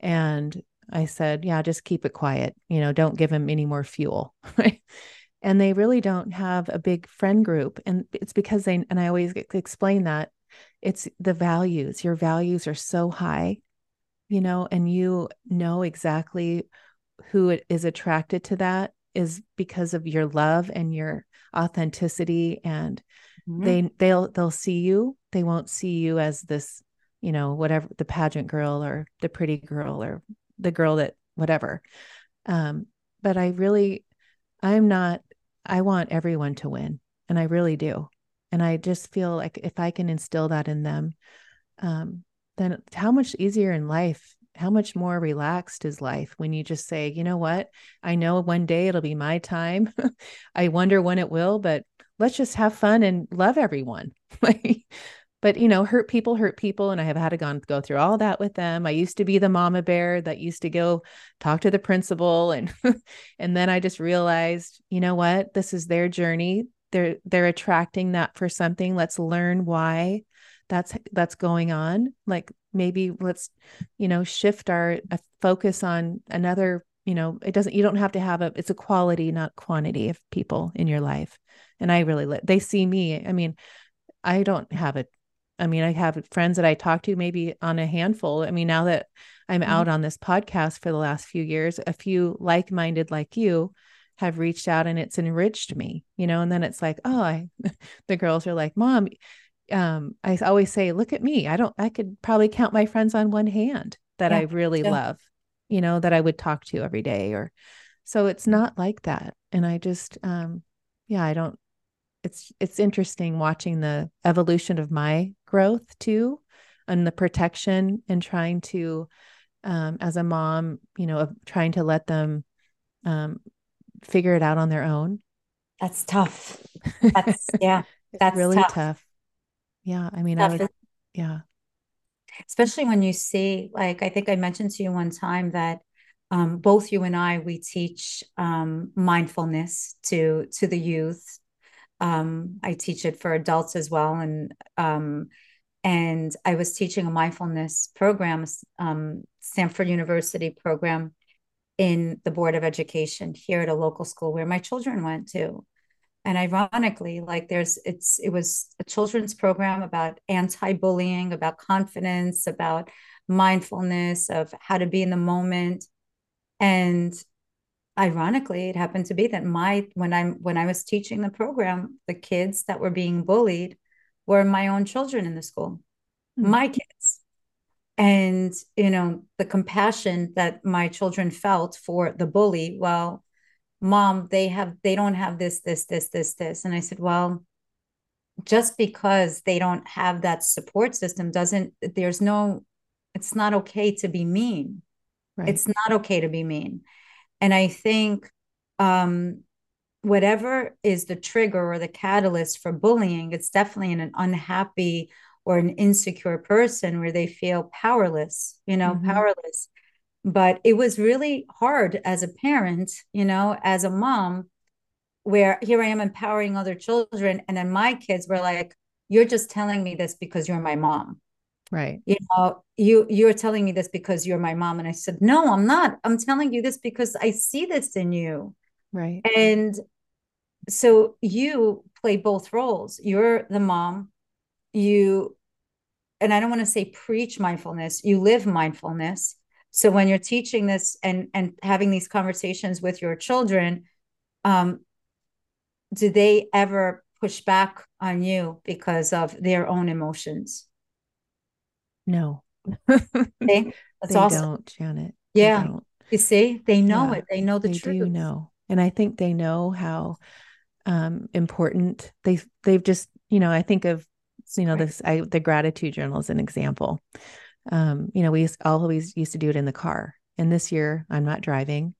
and I said, yeah, just keep it quiet. You know, don't give him any more fuel. Right. And they really don't have a big friend group. And it's because they, and I always explain that it's the values. Your values are so high, you know, and you know exactly who is attracted to that is because of your love and your authenticity and mm-hmm. they they'll they'll see you they won't see you as this you know whatever the pageant girl or the pretty girl or the girl that whatever um but i really i'm not i want everyone to win and i really do and i just feel like if i can instill that in them um then how much easier in life how much more relaxed is life when you just say, you know what? I know one day it'll be my time. I wonder when it will, but let's just have fun and love everyone. but you know, hurt people hurt people. And I have had to gone, go through all that with them. I used to be the mama bear that used to go talk to the principal. And and then I just realized, you know what? This is their journey. They're they're attracting that for something. Let's learn why that's that's going on like maybe let's you know shift our focus on another you know it doesn't you don't have to have a it's a quality not quantity of people in your life and i really they see me i mean i don't have it i mean i have friends that i talk to maybe on a handful i mean now that i'm mm-hmm. out on this podcast for the last few years a few like-minded like you have reached out and it's enriched me you know and then it's like oh i the girls are like mom um, I always say, look at me. I don't, I could probably count my friends on one hand that yeah, I really yeah. love, you know, that I would talk to every day or so it's not like that. And I just, um, yeah, I don't, it's, it's interesting watching the evolution of my growth too, and the protection and trying to, um, as a mom, you know, of trying to let them, um, figure it out on their own. That's tough. That's, yeah, that's really tough. tough yeah. I mean, I would, yeah. Especially when you see, like, I think I mentioned to you one time that um, both you and I, we teach um, mindfulness to to the youth. Um, I teach it for adults as well, and um, and I was teaching a mindfulness program, um, Stanford University program, in the Board of Education here at a local school where my children went to, and ironically like there's it's it was a children's program about anti-bullying about confidence about mindfulness of how to be in the moment. And ironically it happened to be that my when i'm when i was teaching the program the kids that were being bullied were my own children in the school. Mm-hmm. my kids. And you know the compassion that my children felt for the bully well mom they have they don't have this this this this this. And i said well just because they don't have that support system doesn't there's no it's not okay to be mean. Right. it's not okay to be mean and i think um whatever is the trigger or the catalyst for bullying it's definitely in an unhappy or an insecure person where they feel powerless you know mm-hmm. powerless but it was really hard as a parent you know as a mom where here i am empowering other children and then my kids were like you're just telling me this because you're my mom right. You know you you're telling me this because you're my mom and i said no i'm not. I'm telling you this because i see this in you. Right. And so you play both roles. You're the mom you and i don't want to say preach mindfulness you live mindfulness. So when you're teaching this and and having these conversations with your children um do they ever push back on you because of their own emotions no okay? That's they awesome. don't janet yeah don't. you see they know yeah, it they know the they truth do know and i think they know how um important they they've just you know i think of you know this I, the gratitude journal is an example um, you know, we always used to do it in the car. And this year I'm not driving.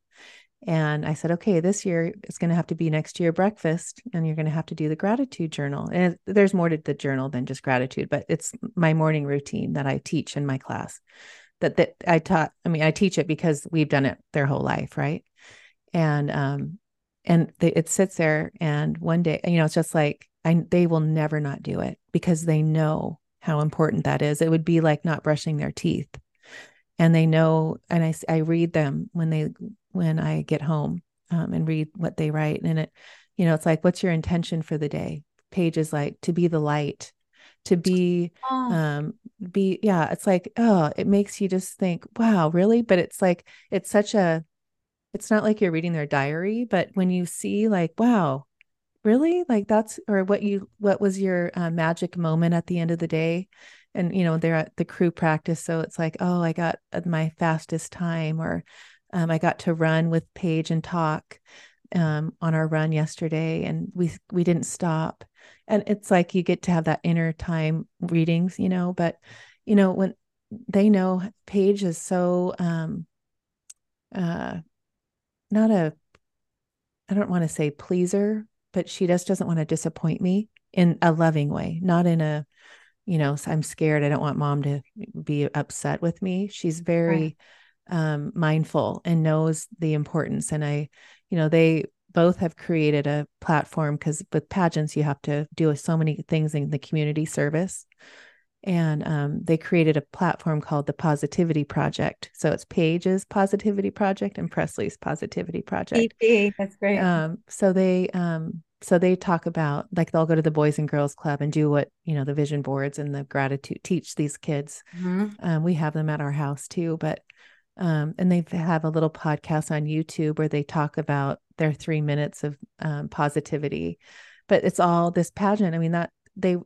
And I said, okay, this year it's going to have to be next your breakfast and you're going to have to do the gratitude journal. And there's more to the journal than just gratitude, but it's my morning routine that I teach in my class that, that I taught. I mean, I teach it because we've done it their whole life. Right. And, um, and they, it sits there and one day, you know, it's just like, I, they will never not do it because they know how important that is. It would be like not brushing their teeth. and they know and i i read them when they when i get home um, and read what they write. And it you know it's like what's your intention for the day? Paige's like to be the light to be oh. um be yeah it's like oh it makes you just think wow really? But it's like it's such a it's not like you're reading their diary but when you see like wow really? Like that's or what you what was your uh, magic moment at the end of the day? And you know they're at the crew practice so it's like oh i got uh, my fastest time or um, i got to run with paige and talk um, on our run yesterday and we we didn't stop and it's like you get to have that inner time readings you know but you know when they know paige is so um uh not a i don't want to say pleaser but she just doesn't want to disappoint me in a loving way not in a you know i'm scared i don't want mom to be upset with me she's very right. Um mindful and knows the importance. And i you know they both have created a platform because with pageants you have to do so many things in the community service. And um, they created a platform called the positivity project. So it's paige's positivity project and presley's positivity project. EP, that's great. Um, so they um, so they talk about like they'll go to the boys and girls club and do what you know the vision boards and the gratitude teach these kids. Mm-hmm. um, we have them at our house too but um, and they have a little podcast on youtube where they talk about their three minutes of um, positivity. But it's all this pageant. I mean that they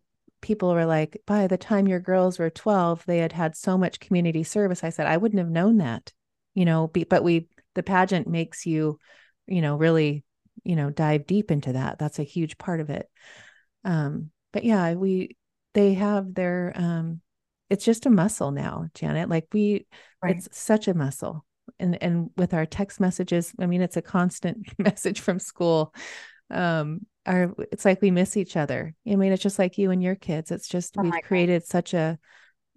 people were like by the time your girls were 12 they had had so much community service. I said i wouldn't have known that you know be, but we the pageant makes you you know really you know dive deep into that. That's a huge part of it. Um but yeah we they have their um it's just a muscle now janet like we right. it's such a muscle and and with our text messages i mean it's a constant message from school um our it's like we miss each other i mean it's just like you and your kids it's just oh we've created God. such a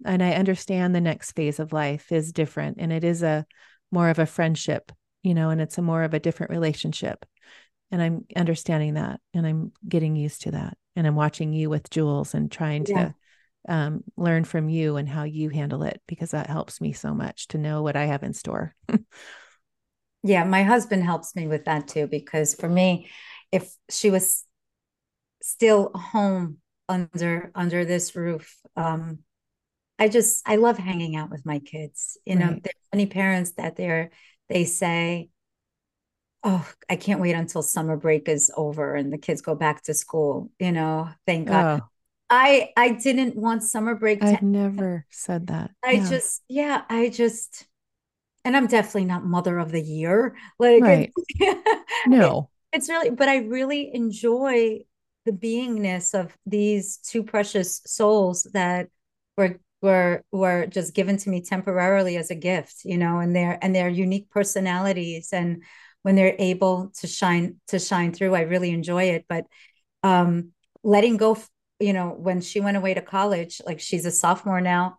and i understand the next phase of life is different and it is a more of a friendship you know and it's a more of a different relationship and i'm understanding that and i'm getting used to that and i'm watching you with jules and trying yeah. to um, learn from you and how you handle it because that helps me so much to know what I have in store. yeah, my husband helps me with that too because for me, if she was still home under under this roof, um, I just I love hanging out with my kids. You right. know, there's many parents that they're they say, "Oh, I can't wait until summer break is over and the kids go back to school." You know, thank God. Oh I I didn't want summer break. I've never said that. I yeah. just yeah, I just and I'm definitely not mother of the year. Like right. no. It, it's really but I really enjoy the beingness of these two precious souls that were were were just given to me temporarily as a gift, you know, and their and their unique personalities and when they're able to shine to shine through, I really enjoy it. But um letting go you know when she went away to college like she's a sophomore now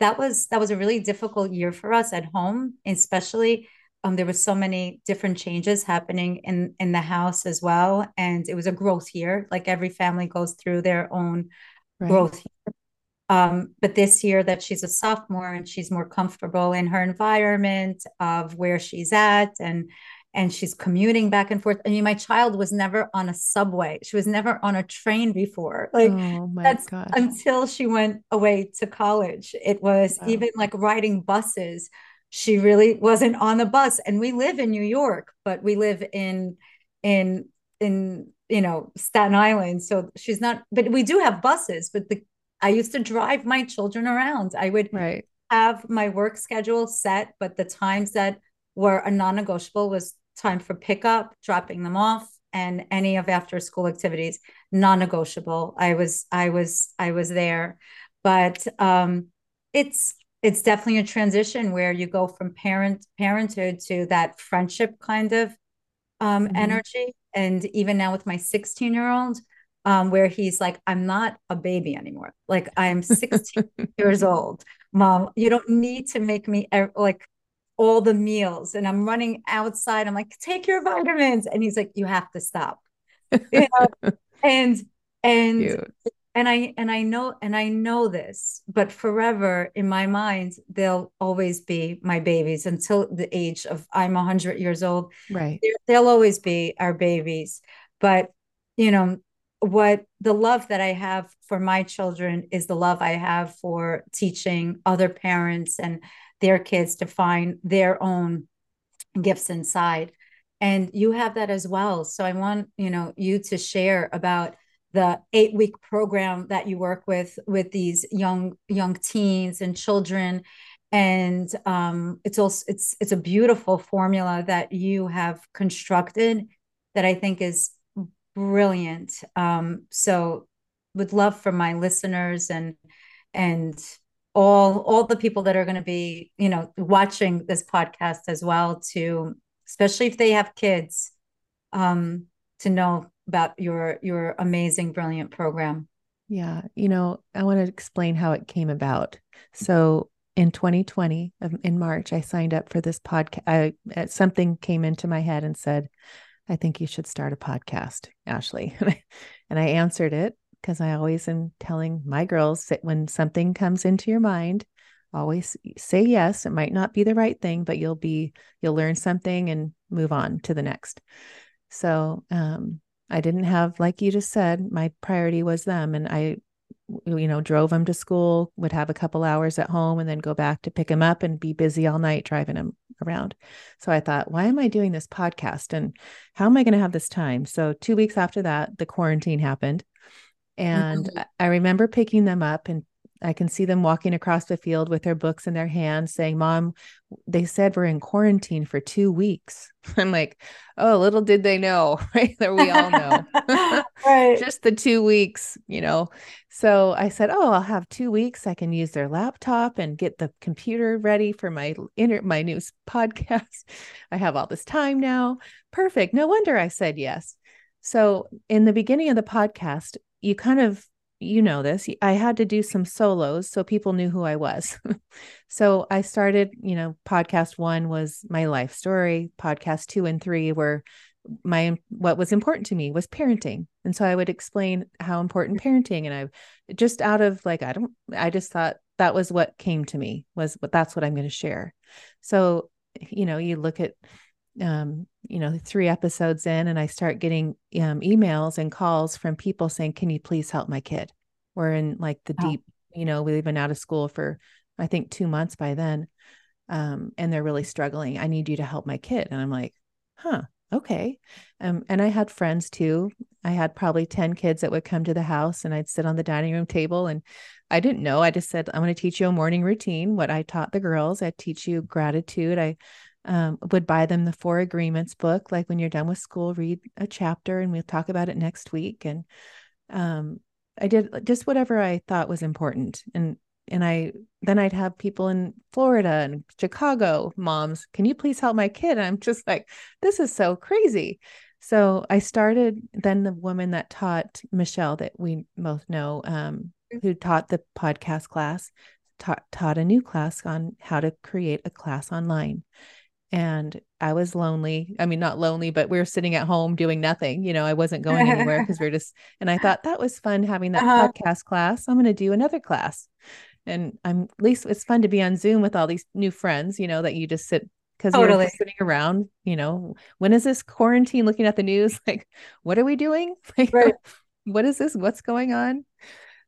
that was that was a really difficult year for us at home especially um, there were so many different changes happening in in the house as well and it was a growth year like every family goes through their own right. growth year. Um, but this year that she's a sophomore and she's more comfortable in her environment of where she's at and and she's commuting back and forth. I mean, my child was never on a subway. She was never on a train before. Like oh that's gosh. until she went away to college. It was wow. even like riding buses. She really wasn't on the bus. And we live in New York, but we live in in in you know Staten Island. So she's not, but we do have buses, but the I used to drive my children around. I would right. have my work schedule set, but the times that were a non-negotiable was time for pickup, dropping them off, and any of after school activities non-negotiable. I was I was I was there, but um, it's it's definitely a transition where you go from parent parenthood to that friendship kind of um, mm-hmm. energy, and even now with my 16 year old. Um, where he's like, I'm not a baby anymore. Like I'm 16 years old, mom. You don't need to make me like all the meals and I'm running outside. I'm like, take your vitamins. And he's like, you have to stop. you know? and and Cute. and I and I know and I know this, but forever in my mind, they'll always be my babies until the age of I'm hundred years old. Right. They'll always be our babies. But you know, what the love that I have for my children is the love I have for teaching other parents and their kids to find their own gifts inside. And you have that as well. So I want, you know, you to share about the eight week program that you work with with these young young teens and children and um, it's also it's it's a beautiful formula that you have constructed that I think is brilliant. Um, so would love for my listeners and and all all the people that are going to be you know watching this podcast as well to especially if they have kids um to know about your your amazing brilliant program yeah you know i want to explain how it came about so in 2020 in march i signed up for this podcast I, uh, something came into my head and said I think you should start a podcast, Ashley. and I answered it because I always am telling my girls that when something comes into your mind, always say yes. It might not be the right thing, but you'll be, you'll learn something and move on to the next. So, um, I didn't have, like you just said, my priority was them. And I, you know, drove them to school, would have a couple hours at home and then go back to pick them up and be busy all night driving them around. So I thought, why am I doing this podcast and how am I going to have this time? So 2 weeks after that, the quarantine happened. And mm-hmm. I remember picking them up and I can see them walking across the field with their books in their hands saying, Mom, they said we're in quarantine for two weeks. I'm like, oh, little did they know, right? That we all know. right. Just the two weeks, you know. So I said, Oh, I'll have two weeks. I can use their laptop and get the computer ready for my inter my new podcast. I have all this time now. Perfect. No wonder I said yes. So in the beginning of the podcast, you kind of you know this i had to do some solos so people knew who i was. So i started you know podcast one was my life story podcast two and three were my what was important to me was parenting. And so i would explain how important parenting and i just out of like i don't i just thought that was what came to me was but that's what i'm going to share. So you know you look at um, you know, three episodes in, and I start getting um, emails and calls from people saying, "Can you please help my kid?" We're in like the oh. deep, you know, we've been out of school for I think two months by then, um, and they're really struggling. I need you to help my kid, and I'm like, "Huh, okay." Um, and I had friends too. I had probably ten kids that would come to the house, and I'd sit on the dining room table and I didn't know. I just said, I'm going to teach you a morning routine. What I taught the girls, I teach you gratitude. I um, would buy them the Four Agreements book. Like when you're done with school, read a chapter and we'll talk about it next week. And um, I did just whatever I thought was important. And and I then I'd have people in Florida and Chicago moms, can you please help my kid? And I'm just like, this is so crazy. So I started then the woman that taught Michelle that we both know, um, who taught the podcast class, taught taught a new class on how to create a class online and I was lonely. I mean, not lonely, but we were sitting at home doing nothing. You know, I wasn't going anywhere because we are just, and I thought that was fun having that uh-huh. podcast class. I'm going to do another class. And I'm at least it's fun to be on Zoom with all these new friends, you know, that you just sit because totally. you're sitting around, you know, when is this quarantine looking at the news? Like, what are we doing? Like, right. what is this? What's going on?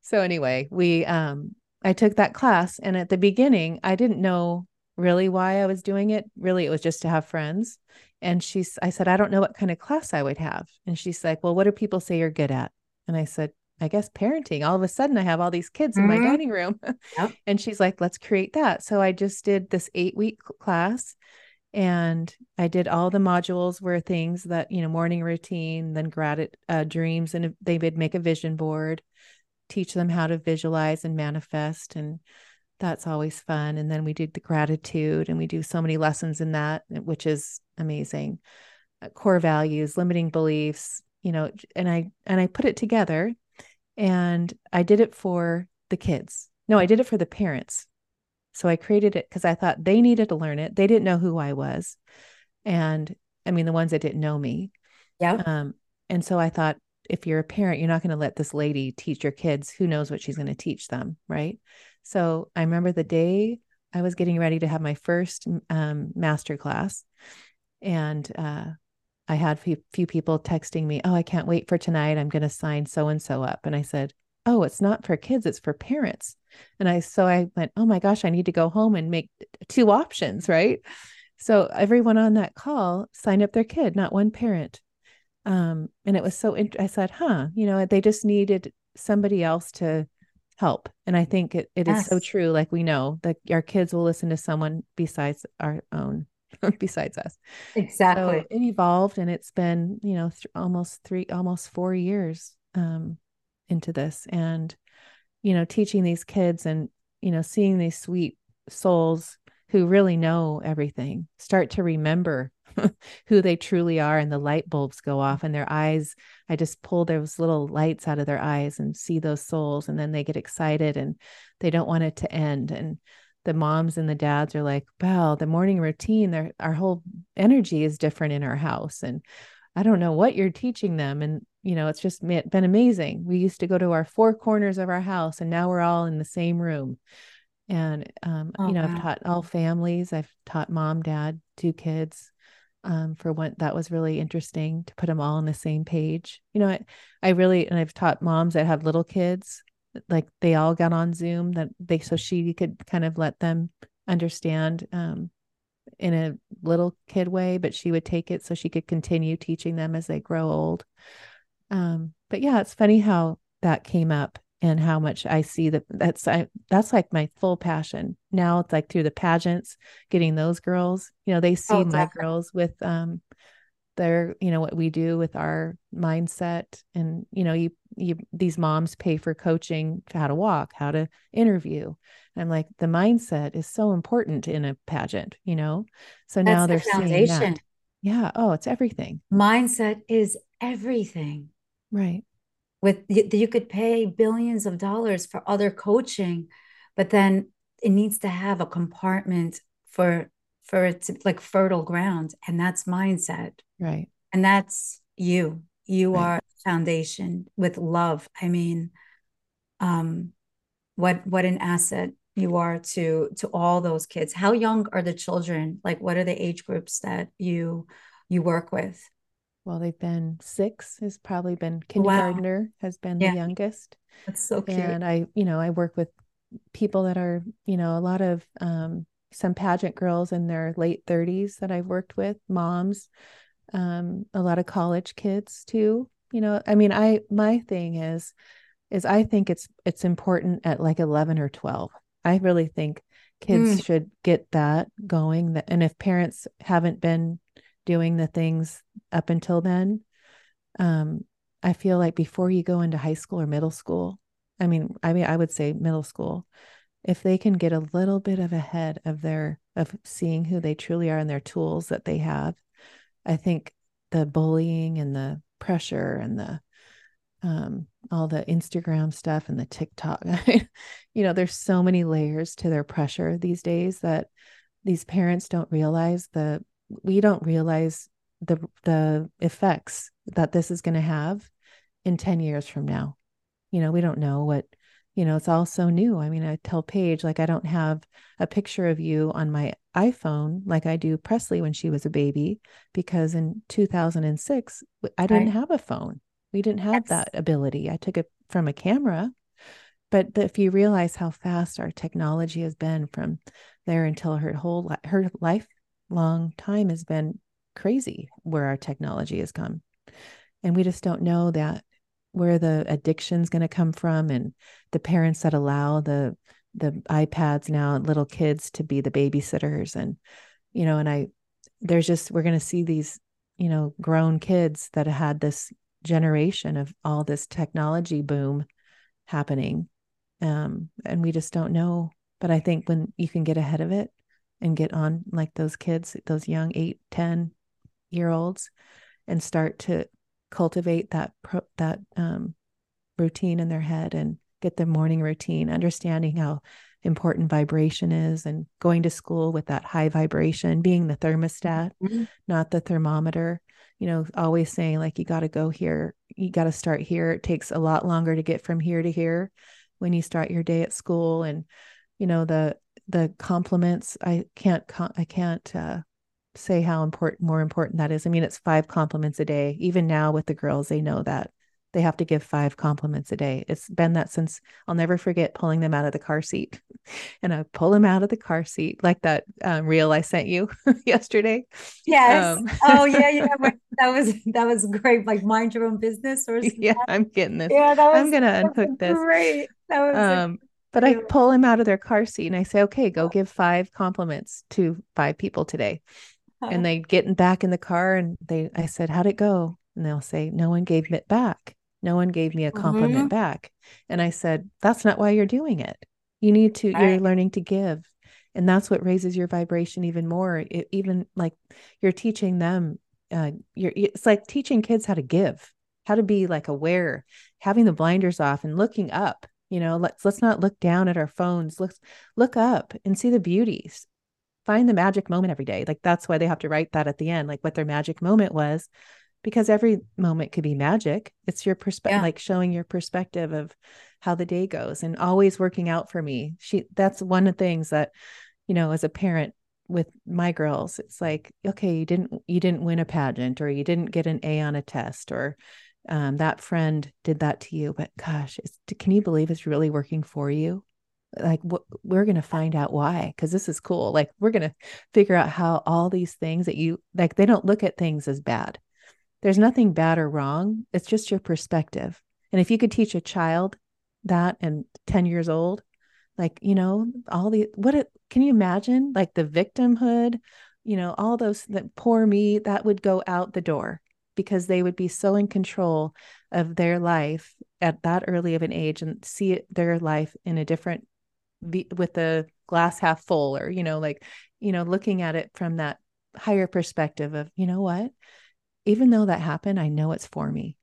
So anyway, we, um, I took that class and at the beginning, I didn't know really why I was doing it. Really, it was just to have friends. And she's, I said, I don't know what kind of class I would have. And she's like, Well, what do people say you're good at? And I said, I guess parenting. All of a sudden, I have all these kids mm-hmm. in my dining room. Yep. and she's like, Let's create that. So I just did this eight week class and I did all the modules were things that, you know, morning routine, then gratitude uh, dreams, and they would make a vision board, teach them how to visualize and manifest. And that's always fun. And then we did the gratitude and we do so many lessons in that, which is amazing. Uh, core values, limiting beliefs, you know, and I and I put it together and I did it for the kids. No, I did it for the parents. So I created it because I thought they needed to learn it. They didn't know who I was. And I mean the ones that didn't know me. Yeah. Um, and so I thought if you're a parent, you're not going to let this lady teach your kids. Who knows what she's going to teach them, right? So I remember the day I was getting ready to have my first um, master class, and uh, I had a few, people texting me, "Oh, I can't wait for tonight. I'm going to sign so and so up." And I said, "Oh, it's not for kids; it's for parents." And I so I went, "Oh my gosh, I need to go home and make two options, right?" So everyone on that call signed up their kid, not one parent. Um, and it was so. Int- I said, "Huh, you know, they just needed somebody else to." Help. And I think it, it yes. is so true. Like we know that our kids will listen to someone besides our own, besides us. Exactly. So it evolved and it's been, you know, th- almost three, almost four years um, into this. And, you know, teaching these kids and, you know, seeing these sweet souls who really know everything start to remember who they truly are and the light bulbs go off and their eyes i just pull those little lights out of their eyes and see those souls and then they get excited and they don't want it to end and the moms and the dads are like wow the morning routine their our whole energy is different in our house and i don't know what you're teaching them and you know it's just been amazing we used to go to our four corners of our house and now we're all in the same room and um, oh, you know wow. i've taught all families i've taught mom dad two kids um, for what that was really interesting to put them all on the same page. You know, I, I really, and I've taught moms that have little kids, like they all got on Zoom that they, so she could kind of let them understand um, in a little kid way, but she would take it so she could continue teaching them as they grow old. Um, but yeah, it's funny how that came up and how much I see that that's I, that's like my full passion. Now it's like through the pageants, getting those girls, you know, they see oh, my girls with um their, you know, what we do with our mindset and you know, you you these moms pay for coaching how to walk, how to interview. And I'm like the mindset is so important in a pageant, you know. So now that's they're the seeing that. Yeah, oh, it's everything. Mindset is everything. Right with you could pay billions of dollars for other coaching but then it needs to have a compartment for for it to like fertile ground and that's mindset. Right. And that's you. You right. are foundation with love. I mean um what what an asset you are to to all those kids. How young are the children? Like what are the age groups that you you work with well, they've been six has probably been kindergartner wow. has been yeah. the youngest. That's so cute. And I, you know, I work with people that are, you know, a lot of um, some pageant girls in their late 30s that I've worked with, moms, um, a lot of college kids too. You know, I mean, I my thing is is I think it's it's important at like 11 or 12. I really think kids mm. should get that going that and if parents haven't been doing the things up until then um i feel like before you go into high school or middle school i mean i mean i would say middle school if they can get a little bit of ahead of their of seeing who they truly are and their tools that they have i think the bullying and the pressure and the um, all the Instagram stuff and the TikTok. you know, there's so many layers to their pressure these days that these parents don't realize the we don't realize the the effects that this is going to have in 10 years from now you know we don't know what you know it's all so new i mean i tell paige like i don't have a picture of you on my iphone like i do presley when she was a baby because in 2006 i didn't right. have a phone we didn't have yes. that ability i took it from a camera but if you realize how fast our technology has been from there until her whole her life long time has been crazy where our technology has come. And we just don't know that where the addiction's going to come from and the parents that allow the the iPads now little kids to be the babysitters and you know and I there's just we're going to see these you know grown kids that had this generation of all this technology boom happening um and we just don't know but I think when you can get ahead of it and get on like those kids, those young eight, 10 year olds, and start to cultivate that pro- that um, routine in their head and get their morning routine, understanding how important vibration is and going to school with that high vibration, being the thermostat, mm-hmm. not the thermometer. You know, always saying like you got to go here, you got to start here. It takes a lot longer to get from here to here when you start your day at school and you know the the compliments i can't i can't uh, say how important more important that is i mean it's five compliments a day even now with the girls they know that they have to give five compliments a day. It's been that since I'll never forget pulling them out of the car seat. And I pull them out of the car seat, like that um, reel I sent you yesterday. Yes. Um, oh yeah, yeah. that was that was great. Like mind your own business or something. Yeah, I'm getting this. Yeah, that was, I'm gonna unhook this. Great. That was um, but I pull him out of their car seat and I say, okay, go give five compliments to five people today. Huh. And they get back in the car and they I said, How'd it go? And they'll say, No one gave it back. No one gave me a compliment mm-hmm. back. And I said, That's not why you're doing it. You need to, right. you're learning to give. And that's what raises your vibration even more. It, even like you're teaching them, uh, you're, it's like teaching kids how to give, how to be like aware, having the blinders off and looking up. You know, let's let's not look down at our phones. Let's look up and see the beauties. Find the magic moment every day. Like that's why they have to write that at the end, like what their magic moment was because every moment could be magic. It's your perspective, yeah. like showing your perspective of how the day goes and always working out for me. She, that's one of the things that, you know, as a parent with my girls, it's like, okay, you didn't, you didn't win a pageant or you didn't get an A on a test or um, that friend did that to you, but gosh, can you believe it's really working for you? like we're going to find out why because this is cool like we're going to figure out how all these things that you like they don't look at things as bad there's nothing bad or wrong. It's just your perspective. And if you could teach a child that and 10 years old, like, you know, all the, what it, can you imagine like the victimhood, you know, all those that poor me, that would go out the door because they would be so in control of their life at that early of an age and see their life in a different, with the glass half full or, you know, like, you know, looking at it from that higher perspective of, you know what? even though that happened, I know it's for me.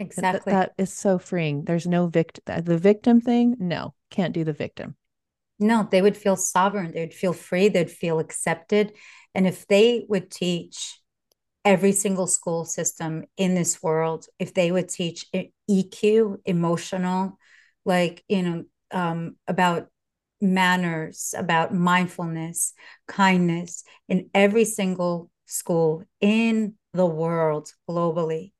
Exactly. that is so freeing. There's no victim. Uh, the victim thing, no, can't do the victim. No, they would feel sovereign. They would feel free. They'd feel accepted. And if they would teach every single school system in this world, if they would teach EQ, emotional, like, you know, um, about manners, about mindfulness, kindness in every single school in the world globally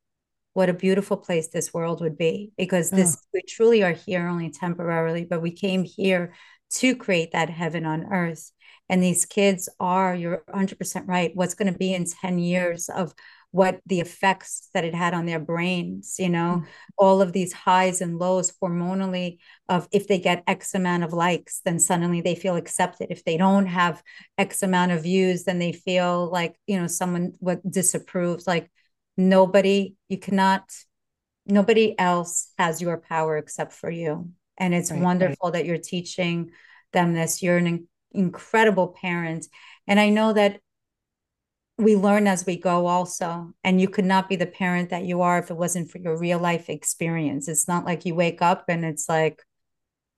what a beautiful place this world would be because this oh. we truly are here only temporarily but we came here to create that heaven on earth. And these kids are you're 100% right what's going to be in 10 years of what the effects that it had on their brains you know? Mm. all of these highs and lows hormonally of if they get x amount of likes then suddenly they feel accepted. If they don't have x amount of views then they feel like you know someone what disapproves. Like nobody you cannot nobody else has your power except for you and it's right, wonderful right. that you're teaching them this. You're an incredible parent. And i know that we learn as we go also. And you could not be the parent that you are if it wasn't for your real life experience. It's not like you wake up and it's like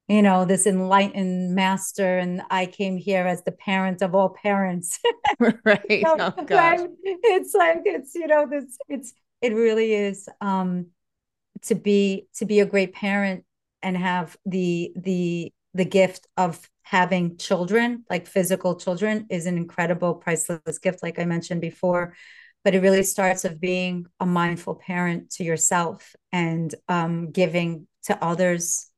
you know this enlightened master and i came here as the parent of all parents. Right. So, oh, gosh. it's like it's you know this it's it really is um to be to be a great parent and have the the the gift of having children, like physical children, is an incredible, priceless gift, like I mentioned before. But it really starts of being a mindful parent to yourself and um, giving to others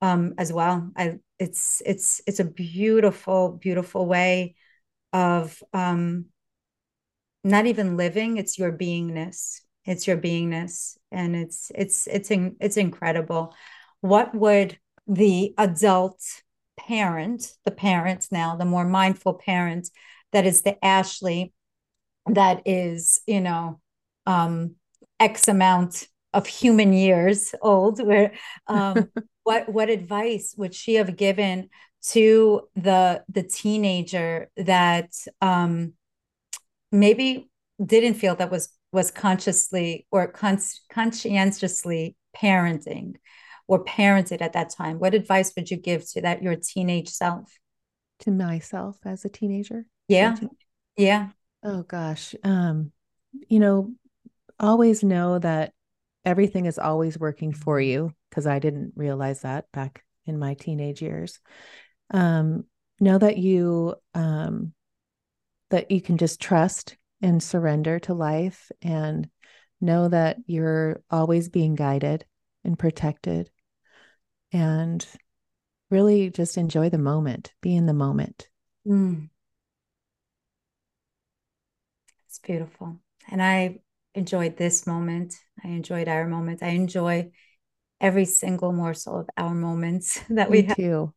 um, as well. I, it's it's it's a beautiful, beautiful way of um, not even living. It's your beingness. It's your beingness, and it's it's it's it's incredible. What would the adult parent, the parents now, the more mindful parent that is the Ashley that is, you know, um, X amount of human years old, where um, what what advice would she have given to the the teenager that um, maybe didn't feel that was was consciously or con- conscientiously parenting or parented at that time, what advice would you give to that your teenage self? To myself as a teenager? Yeah. yeah. Oh gosh. Um, you know, always know that everything is always working for you because I didn't realize that back in my teenage years. Um, know that you um, that you can just trust and surrender to life and know that you're always being guided and protected and really just enjoy the moment be in the moment mm. it's beautiful and i enjoyed this moment i enjoyed our moment i enjoy every single morsel of our moments that Me we have too.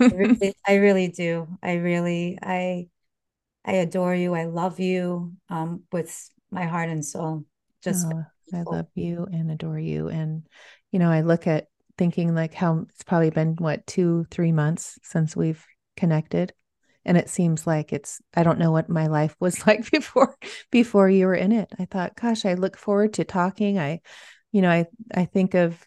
I, really, I really do i really i I adore you. I love you um, with my heart and soul. Just oh, I love you and adore you. And, you know, I look at thinking like how it's probably been what, two, three months since we've connected. And it seems like it's, I don't know what my life was like before, before you were in it. I thought, gosh, I look forward to talking. I, you know, I, I think of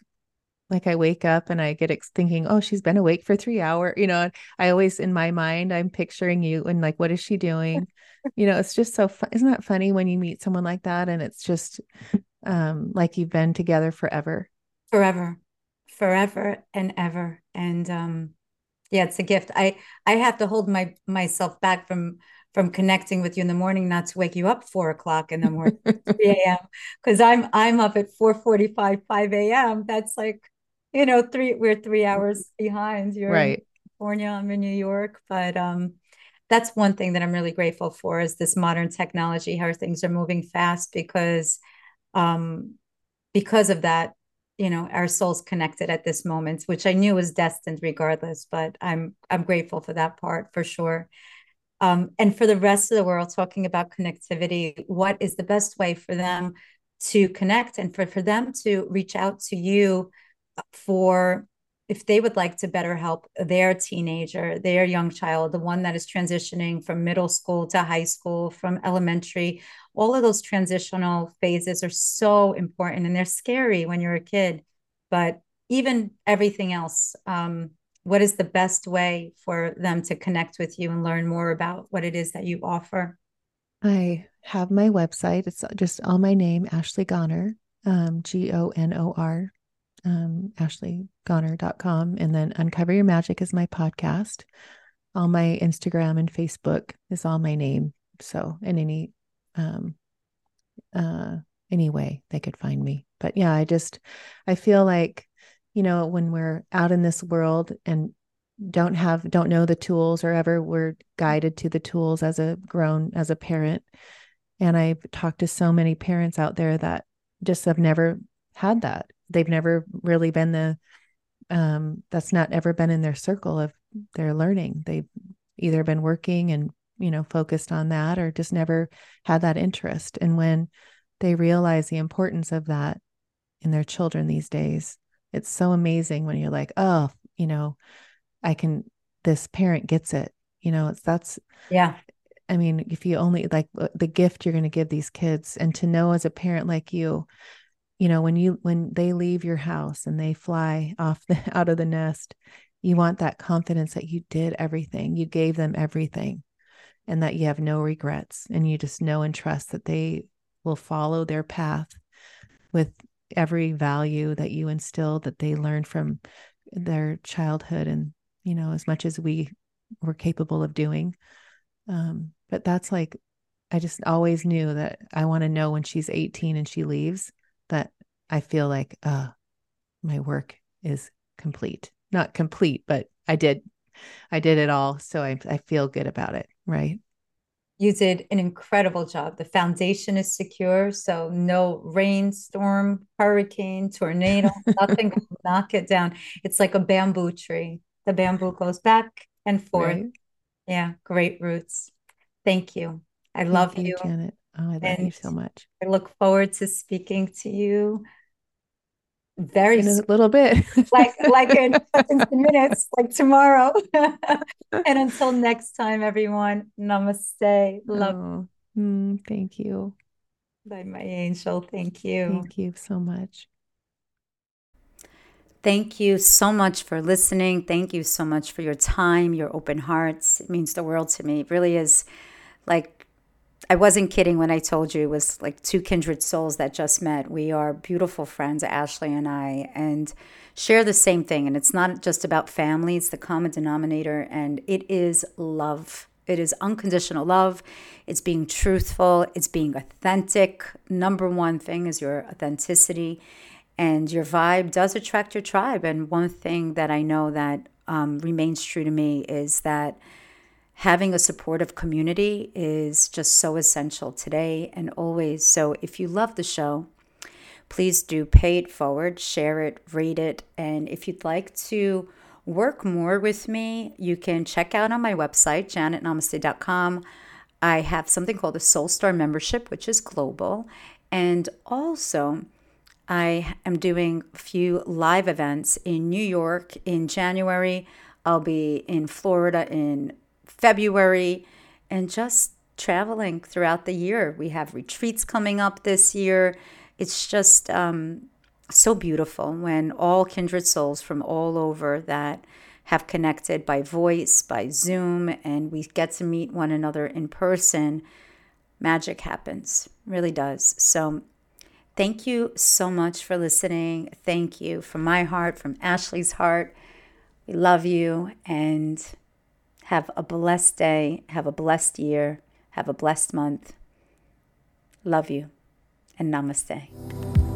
like I wake up and I get ex- thinking, oh, she's been awake for three hours. You know, I always in my mind, I'm picturing you and like, what is she doing? you know, it's just so fun. Isn't that funny when you meet someone like that and it's just um, like you've been together forever? Forever, forever and ever. And um, yeah, it's a gift. I I have to hold my myself back from from connecting with you in the morning, not to wake you up four o'clock in the morning, 3 a.m. Because I'm I'm up at 4:45, 5 a.m. That's like you know, three we're three hours behind. You're right. in California, I'm in New York, but um, that's one thing that I'm really grateful for is this modern technology, how things are moving fast because um, because of that, you know, our souls connected at this moment, which I knew was destined regardless, but I'm I'm grateful for that part for sure. Um, and for the rest of the world, talking about connectivity, what is the best way for them to connect and for, for them to reach out to you for if they would like to better help their teenager, their young child, the one that is transitioning from middle school to high school, from elementary, all of those transitional phases are so important and they're scary when you're a kid. But even everything else, um, what is the best way for them to connect with you and learn more about what it is that you offer? I have my website. It's just all my name, Ashley Gonor, um, G O N O R um, ashleygonor.com. And then Uncover Your Magic is my podcast. All my Instagram and Facebook is all my name. So in any um uh any way they could find me. But yeah, I just I feel like, you know, when we're out in this world and don't have don't know the tools or ever we're guided to the tools as a grown as a parent and i've talked to so many parents out there that just have never had that they've never really been the um, that's not ever been in their circle of their learning. They've either been working and you know focused on that or just never had that interest. And when they realize the importance of that in their children these days, it's so amazing when you're like, oh, you know, I can. This parent gets it. You know, it's that's yeah. I mean, if you only like the gift you're going to give these kids, and to know as a parent like you you know when you when they leave your house and they fly off the out of the nest you want that confidence that you did everything you gave them everything and that you have no regrets and you just know and trust that they will follow their path with every value that you instilled that they learned from their childhood and you know as much as we were capable of doing. Um, but that's like i just always knew that i want to know when she's 18 and she leaves that I feel like uh my work is complete. Not complete, but I did I did it all. So I I feel good about it, right? You did an incredible job. The foundation is secure, so no rainstorm, hurricane, tornado, nothing can knock it down. It's like a bamboo tree. The bamboo goes back and forth. Right. Yeah, great roots. Thank you. I Thank love you, you, Janet. Oh, I love and you so much. I look forward to speaking to you very in a little bit like like in, in minutes like tomorrow and until next time everyone namaste love oh, mm, thank you bye my angel thank you thank you so much Thank you so much for listening. Thank you so much for your time, your open hearts. It means the world to me. It really is like I wasn't kidding when I told you it was like two kindred souls that just met. We are beautiful friends, Ashley and I, and share the same thing. And it's not just about family, it's the common denominator, and it is love. It is unconditional love. It's being truthful. It's being authentic. Number one thing is your authenticity and your vibe does attract your tribe. And one thing that I know that um, remains true to me is that having a supportive community is just so essential today and always. So if you love the show, please do pay it forward, share it, rate it. And if you'd like to work more with me, you can check out on my website, janetnamaste.com. I have something called a Soul Star membership, which is global. And also, I am doing a few live events in New York in January. I'll be in Florida in February and just traveling throughout the year. We have retreats coming up this year. It's just um, so beautiful when all kindred souls from all over that have connected by voice, by Zoom, and we get to meet one another in person. Magic happens, really does. So Thank you so much for listening. Thank you from my heart, from Ashley's heart. We love you and have a blessed day. Have a blessed year. Have a blessed month. Love you and namaste.